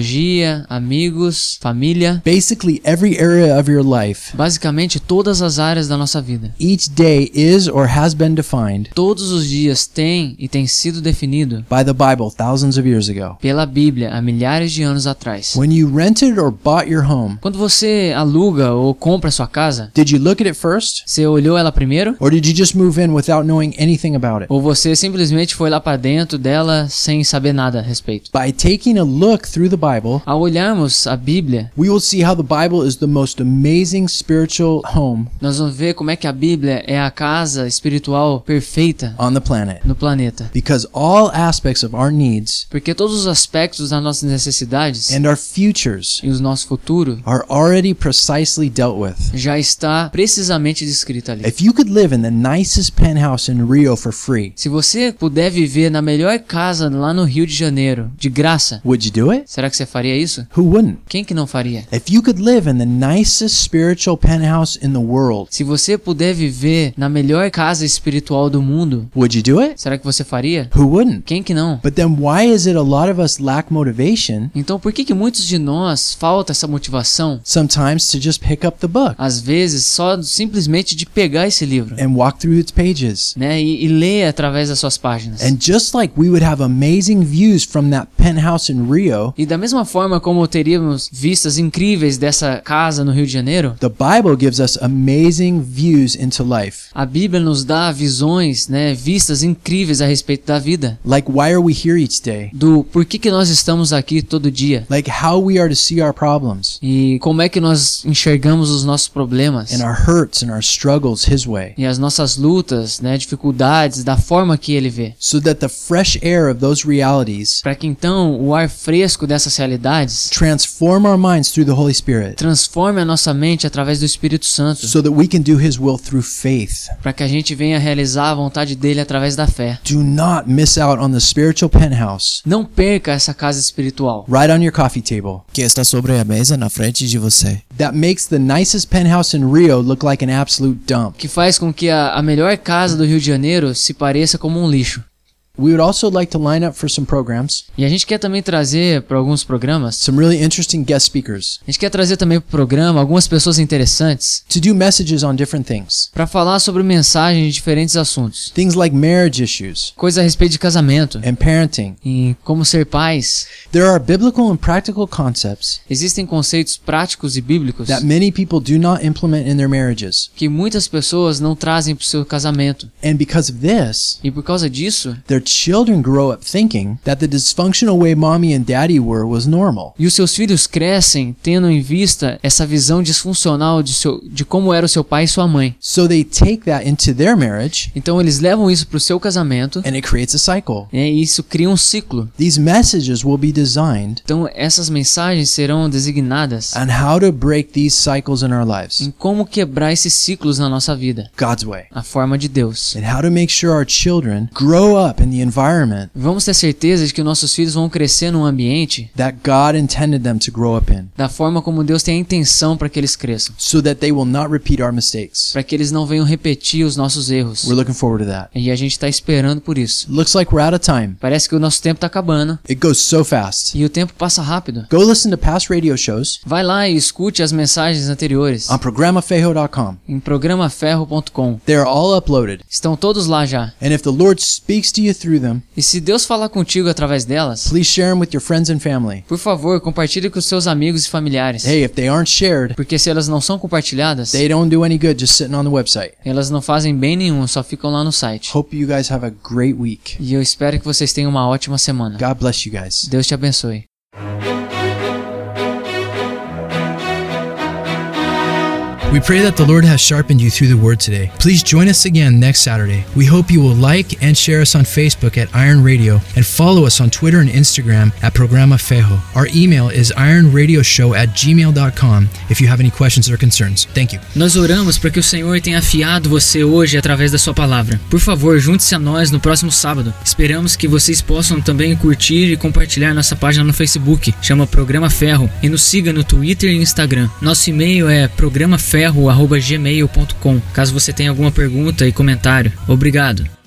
[SPEAKER 4] amigos, família,
[SPEAKER 3] Basically, every area of your life.
[SPEAKER 4] basicamente todas as áreas da nossa vida.
[SPEAKER 3] Each day is or has been defined
[SPEAKER 4] Todos os dias tem e tem sido definido
[SPEAKER 3] by the Bible thousands of years ago.
[SPEAKER 4] pela Bíblia há milhares de anos atrás.
[SPEAKER 3] When you rented or bought your home,
[SPEAKER 4] Quando você aluga ou compra sua casa,
[SPEAKER 3] did you look at it first?
[SPEAKER 4] você olhou ela primeiro?
[SPEAKER 3] Or did you just move in without knowing anything about it?
[SPEAKER 4] Ou você simplesmente foi lá para dentro dela sem saber nada a respeito?
[SPEAKER 3] By taking a look through the Bible,
[SPEAKER 4] Ao olharmos a Bíblia,
[SPEAKER 3] we will see how the Bible is the most amazing spiritual home
[SPEAKER 4] nós vamos ver como é que a Bíblia é a casa espiritual perfeita
[SPEAKER 3] on the planet.
[SPEAKER 4] no planeta.
[SPEAKER 3] Because all aspects of our needs
[SPEAKER 4] Porque todos os aspectos das nossas necessidades
[SPEAKER 3] and our futures
[SPEAKER 4] e o nosso futuro
[SPEAKER 3] are already precisely dealt with.
[SPEAKER 4] já está precisamente descrito ali.
[SPEAKER 3] If you could live in the nicest penthouse in Rio for free,
[SPEAKER 4] Se você puder viver na melhor casa lá no Rio de Janeiro, de graça,
[SPEAKER 3] would you do it?
[SPEAKER 4] será que você faria isso?
[SPEAKER 3] Who wouldn't?
[SPEAKER 4] Quem que não faria?
[SPEAKER 3] If you could live in the nicest spiritual penthouse in the world,
[SPEAKER 4] Se você puder viver na melhor casa espiritual do mundo,
[SPEAKER 3] would you do it?
[SPEAKER 4] será que você faria?
[SPEAKER 3] Who wouldn't?
[SPEAKER 4] Quem que não?
[SPEAKER 3] But then why is it a lot of us lack motivation
[SPEAKER 4] Então por que que muitos de nós falta essa motivação?
[SPEAKER 3] sometimes to just pick up the book
[SPEAKER 4] Às vezes só simplesmente de pegar esse livro,
[SPEAKER 3] and walk through its pages?
[SPEAKER 4] né, e, e ler através das suas páginas.
[SPEAKER 3] And just like we would have amazing views from that penthouse in Rio,
[SPEAKER 4] E da mesma forma como teríamos vistas incríveis dessa casa no Rio de Janeiro,
[SPEAKER 3] the Bible gives us amazing views into life.
[SPEAKER 4] a Bíblia nos dá visões, né, vistas incríveis a respeito da vida,
[SPEAKER 3] Like why are we here each day?
[SPEAKER 4] do por que que nós estamos aqui todo dia
[SPEAKER 3] Like how we are to see our problems
[SPEAKER 4] e como é que nós enxergamos os nossos problemas
[SPEAKER 3] and our hurts and our struggles his way.
[SPEAKER 4] e as nossas lutas, né, dificuldades da forma que ele vê,
[SPEAKER 3] So that the fresh air of those realities
[SPEAKER 4] para que então o ar fresco dessas realidades
[SPEAKER 3] transform our minds through the Holy Spirit
[SPEAKER 4] transforme a nossa mente através do Espírito Santo,
[SPEAKER 3] so that we can do his will through faith.
[SPEAKER 4] para que a gente venha realizar a vontade dele através da fé.
[SPEAKER 3] Do not miss out on the spiritual penthouse
[SPEAKER 4] Não perca essa casa espiritual.
[SPEAKER 3] right on your coffee table
[SPEAKER 6] que está sobre a mesa na frente de você.
[SPEAKER 3] that makes the nicest penthouse in Rio look like an absolute dump.
[SPEAKER 4] que faz com que a, a melhor casa do Rio de Janeiro se pareça como um lixo.
[SPEAKER 3] We would also like to line up for some programs,
[SPEAKER 4] E a gente quer também trazer para alguns programas,
[SPEAKER 3] some really interesting guest speakers,
[SPEAKER 4] a gente quer trazer também para o programa algumas pessoas interessantes
[SPEAKER 3] to do messages on different things.
[SPEAKER 4] para falar sobre mensagens de diferentes assuntos.
[SPEAKER 3] Things like marriage issues
[SPEAKER 4] Coisas a respeito de casamento
[SPEAKER 3] and parenting.
[SPEAKER 4] e como ser pais.
[SPEAKER 3] There are biblical and practical concepts
[SPEAKER 4] Existem conceitos práticos e bíblicos
[SPEAKER 3] that many people do not implement in their marriages.
[SPEAKER 4] que muitas pessoas não trazem para o seu casamento.
[SPEAKER 3] And because of this,
[SPEAKER 4] E por causa disso,
[SPEAKER 3] their children grow up thinking that the dysfunctional way mommy and daddy were was normal.
[SPEAKER 4] E os seus filhos crescem tendo em vista essa visão disfuncional de, seu, de como era o seu pai e sua mãe.
[SPEAKER 3] So they take that into their marriage
[SPEAKER 4] Então eles levam isso pro seu casamento
[SPEAKER 3] and it creates a cycle.
[SPEAKER 4] e isso cria um ciclo.
[SPEAKER 3] These messages will be designed
[SPEAKER 4] Então essas mensagens serão designadas
[SPEAKER 3] on how to break these cycles in our lives
[SPEAKER 4] em como quebrar esses ciclos na nossa vida,
[SPEAKER 3] God's way.
[SPEAKER 4] a forma de Deus.
[SPEAKER 3] And how to make sure our children grow up in the environment
[SPEAKER 4] Vamos ter certeza de que nossos filhos vão crescer num ambiente
[SPEAKER 3] that God intended them to grow up in
[SPEAKER 4] da forma como Deus tem a intenção para que eles cresçam,
[SPEAKER 3] so that they will not repeat our mistakes.
[SPEAKER 4] para que eles não venham repetir os nossos erros.
[SPEAKER 3] We're looking forward to that.
[SPEAKER 4] E a gente está esperando por isso.
[SPEAKER 3] Looks like we're out of time.
[SPEAKER 4] Parece que o nosso tempo tá acabando
[SPEAKER 3] It goes so fast.
[SPEAKER 4] e o tempo passa rápido.
[SPEAKER 3] Go listen to past radio shows
[SPEAKER 4] Vai lá e escute as mensagens anteriores
[SPEAKER 3] on programafejo.com.
[SPEAKER 4] em programaferro.com.
[SPEAKER 3] They are all uploaded.
[SPEAKER 4] Estão todos lá já.
[SPEAKER 3] And if the Lord speaks to you through them,
[SPEAKER 4] E se Deus falar contigo através delas,
[SPEAKER 3] please share them with your friends and family.
[SPEAKER 4] por favor, compartilhe com seus amigos e familiares.
[SPEAKER 3] Hey, if they aren't shared,
[SPEAKER 4] Porque se elas não são compartilhadas,
[SPEAKER 3] they don't do any good just sitting on the website.
[SPEAKER 4] elas não fazem bem nenhum, só ficam lá no site.
[SPEAKER 3] Hope you guys have a great week.
[SPEAKER 4] E eu espero que vocês tenham uma ótima semana.
[SPEAKER 3] God bless you guys.
[SPEAKER 4] Deus te abençoe.
[SPEAKER 1] We pray that the Lord has sharpened you through the word today. Please join us again next Saturday. We hope you will like and share us on Facebook at Iron Radio and follow us on Twitter and Instagram at Programa Fejo. Our email is ironradioshow at gmail.com if you have any questions or concerns. Thank you.
[SPEAKER 2] Nós oramos para que o Senhor tenha afiado você hoje através da sua palavra. Por favor, junte-se a nós no próximo sábado. Esperamos que vocês possam também curtir e compartilhar nossa página no Facebook, chama Programa Ferro, e nos siga no Twitter e Instagram. Nosso e-mail é programaferro@gmail.com. Caso você tenha alguma pergunta e comentário. Obrigado.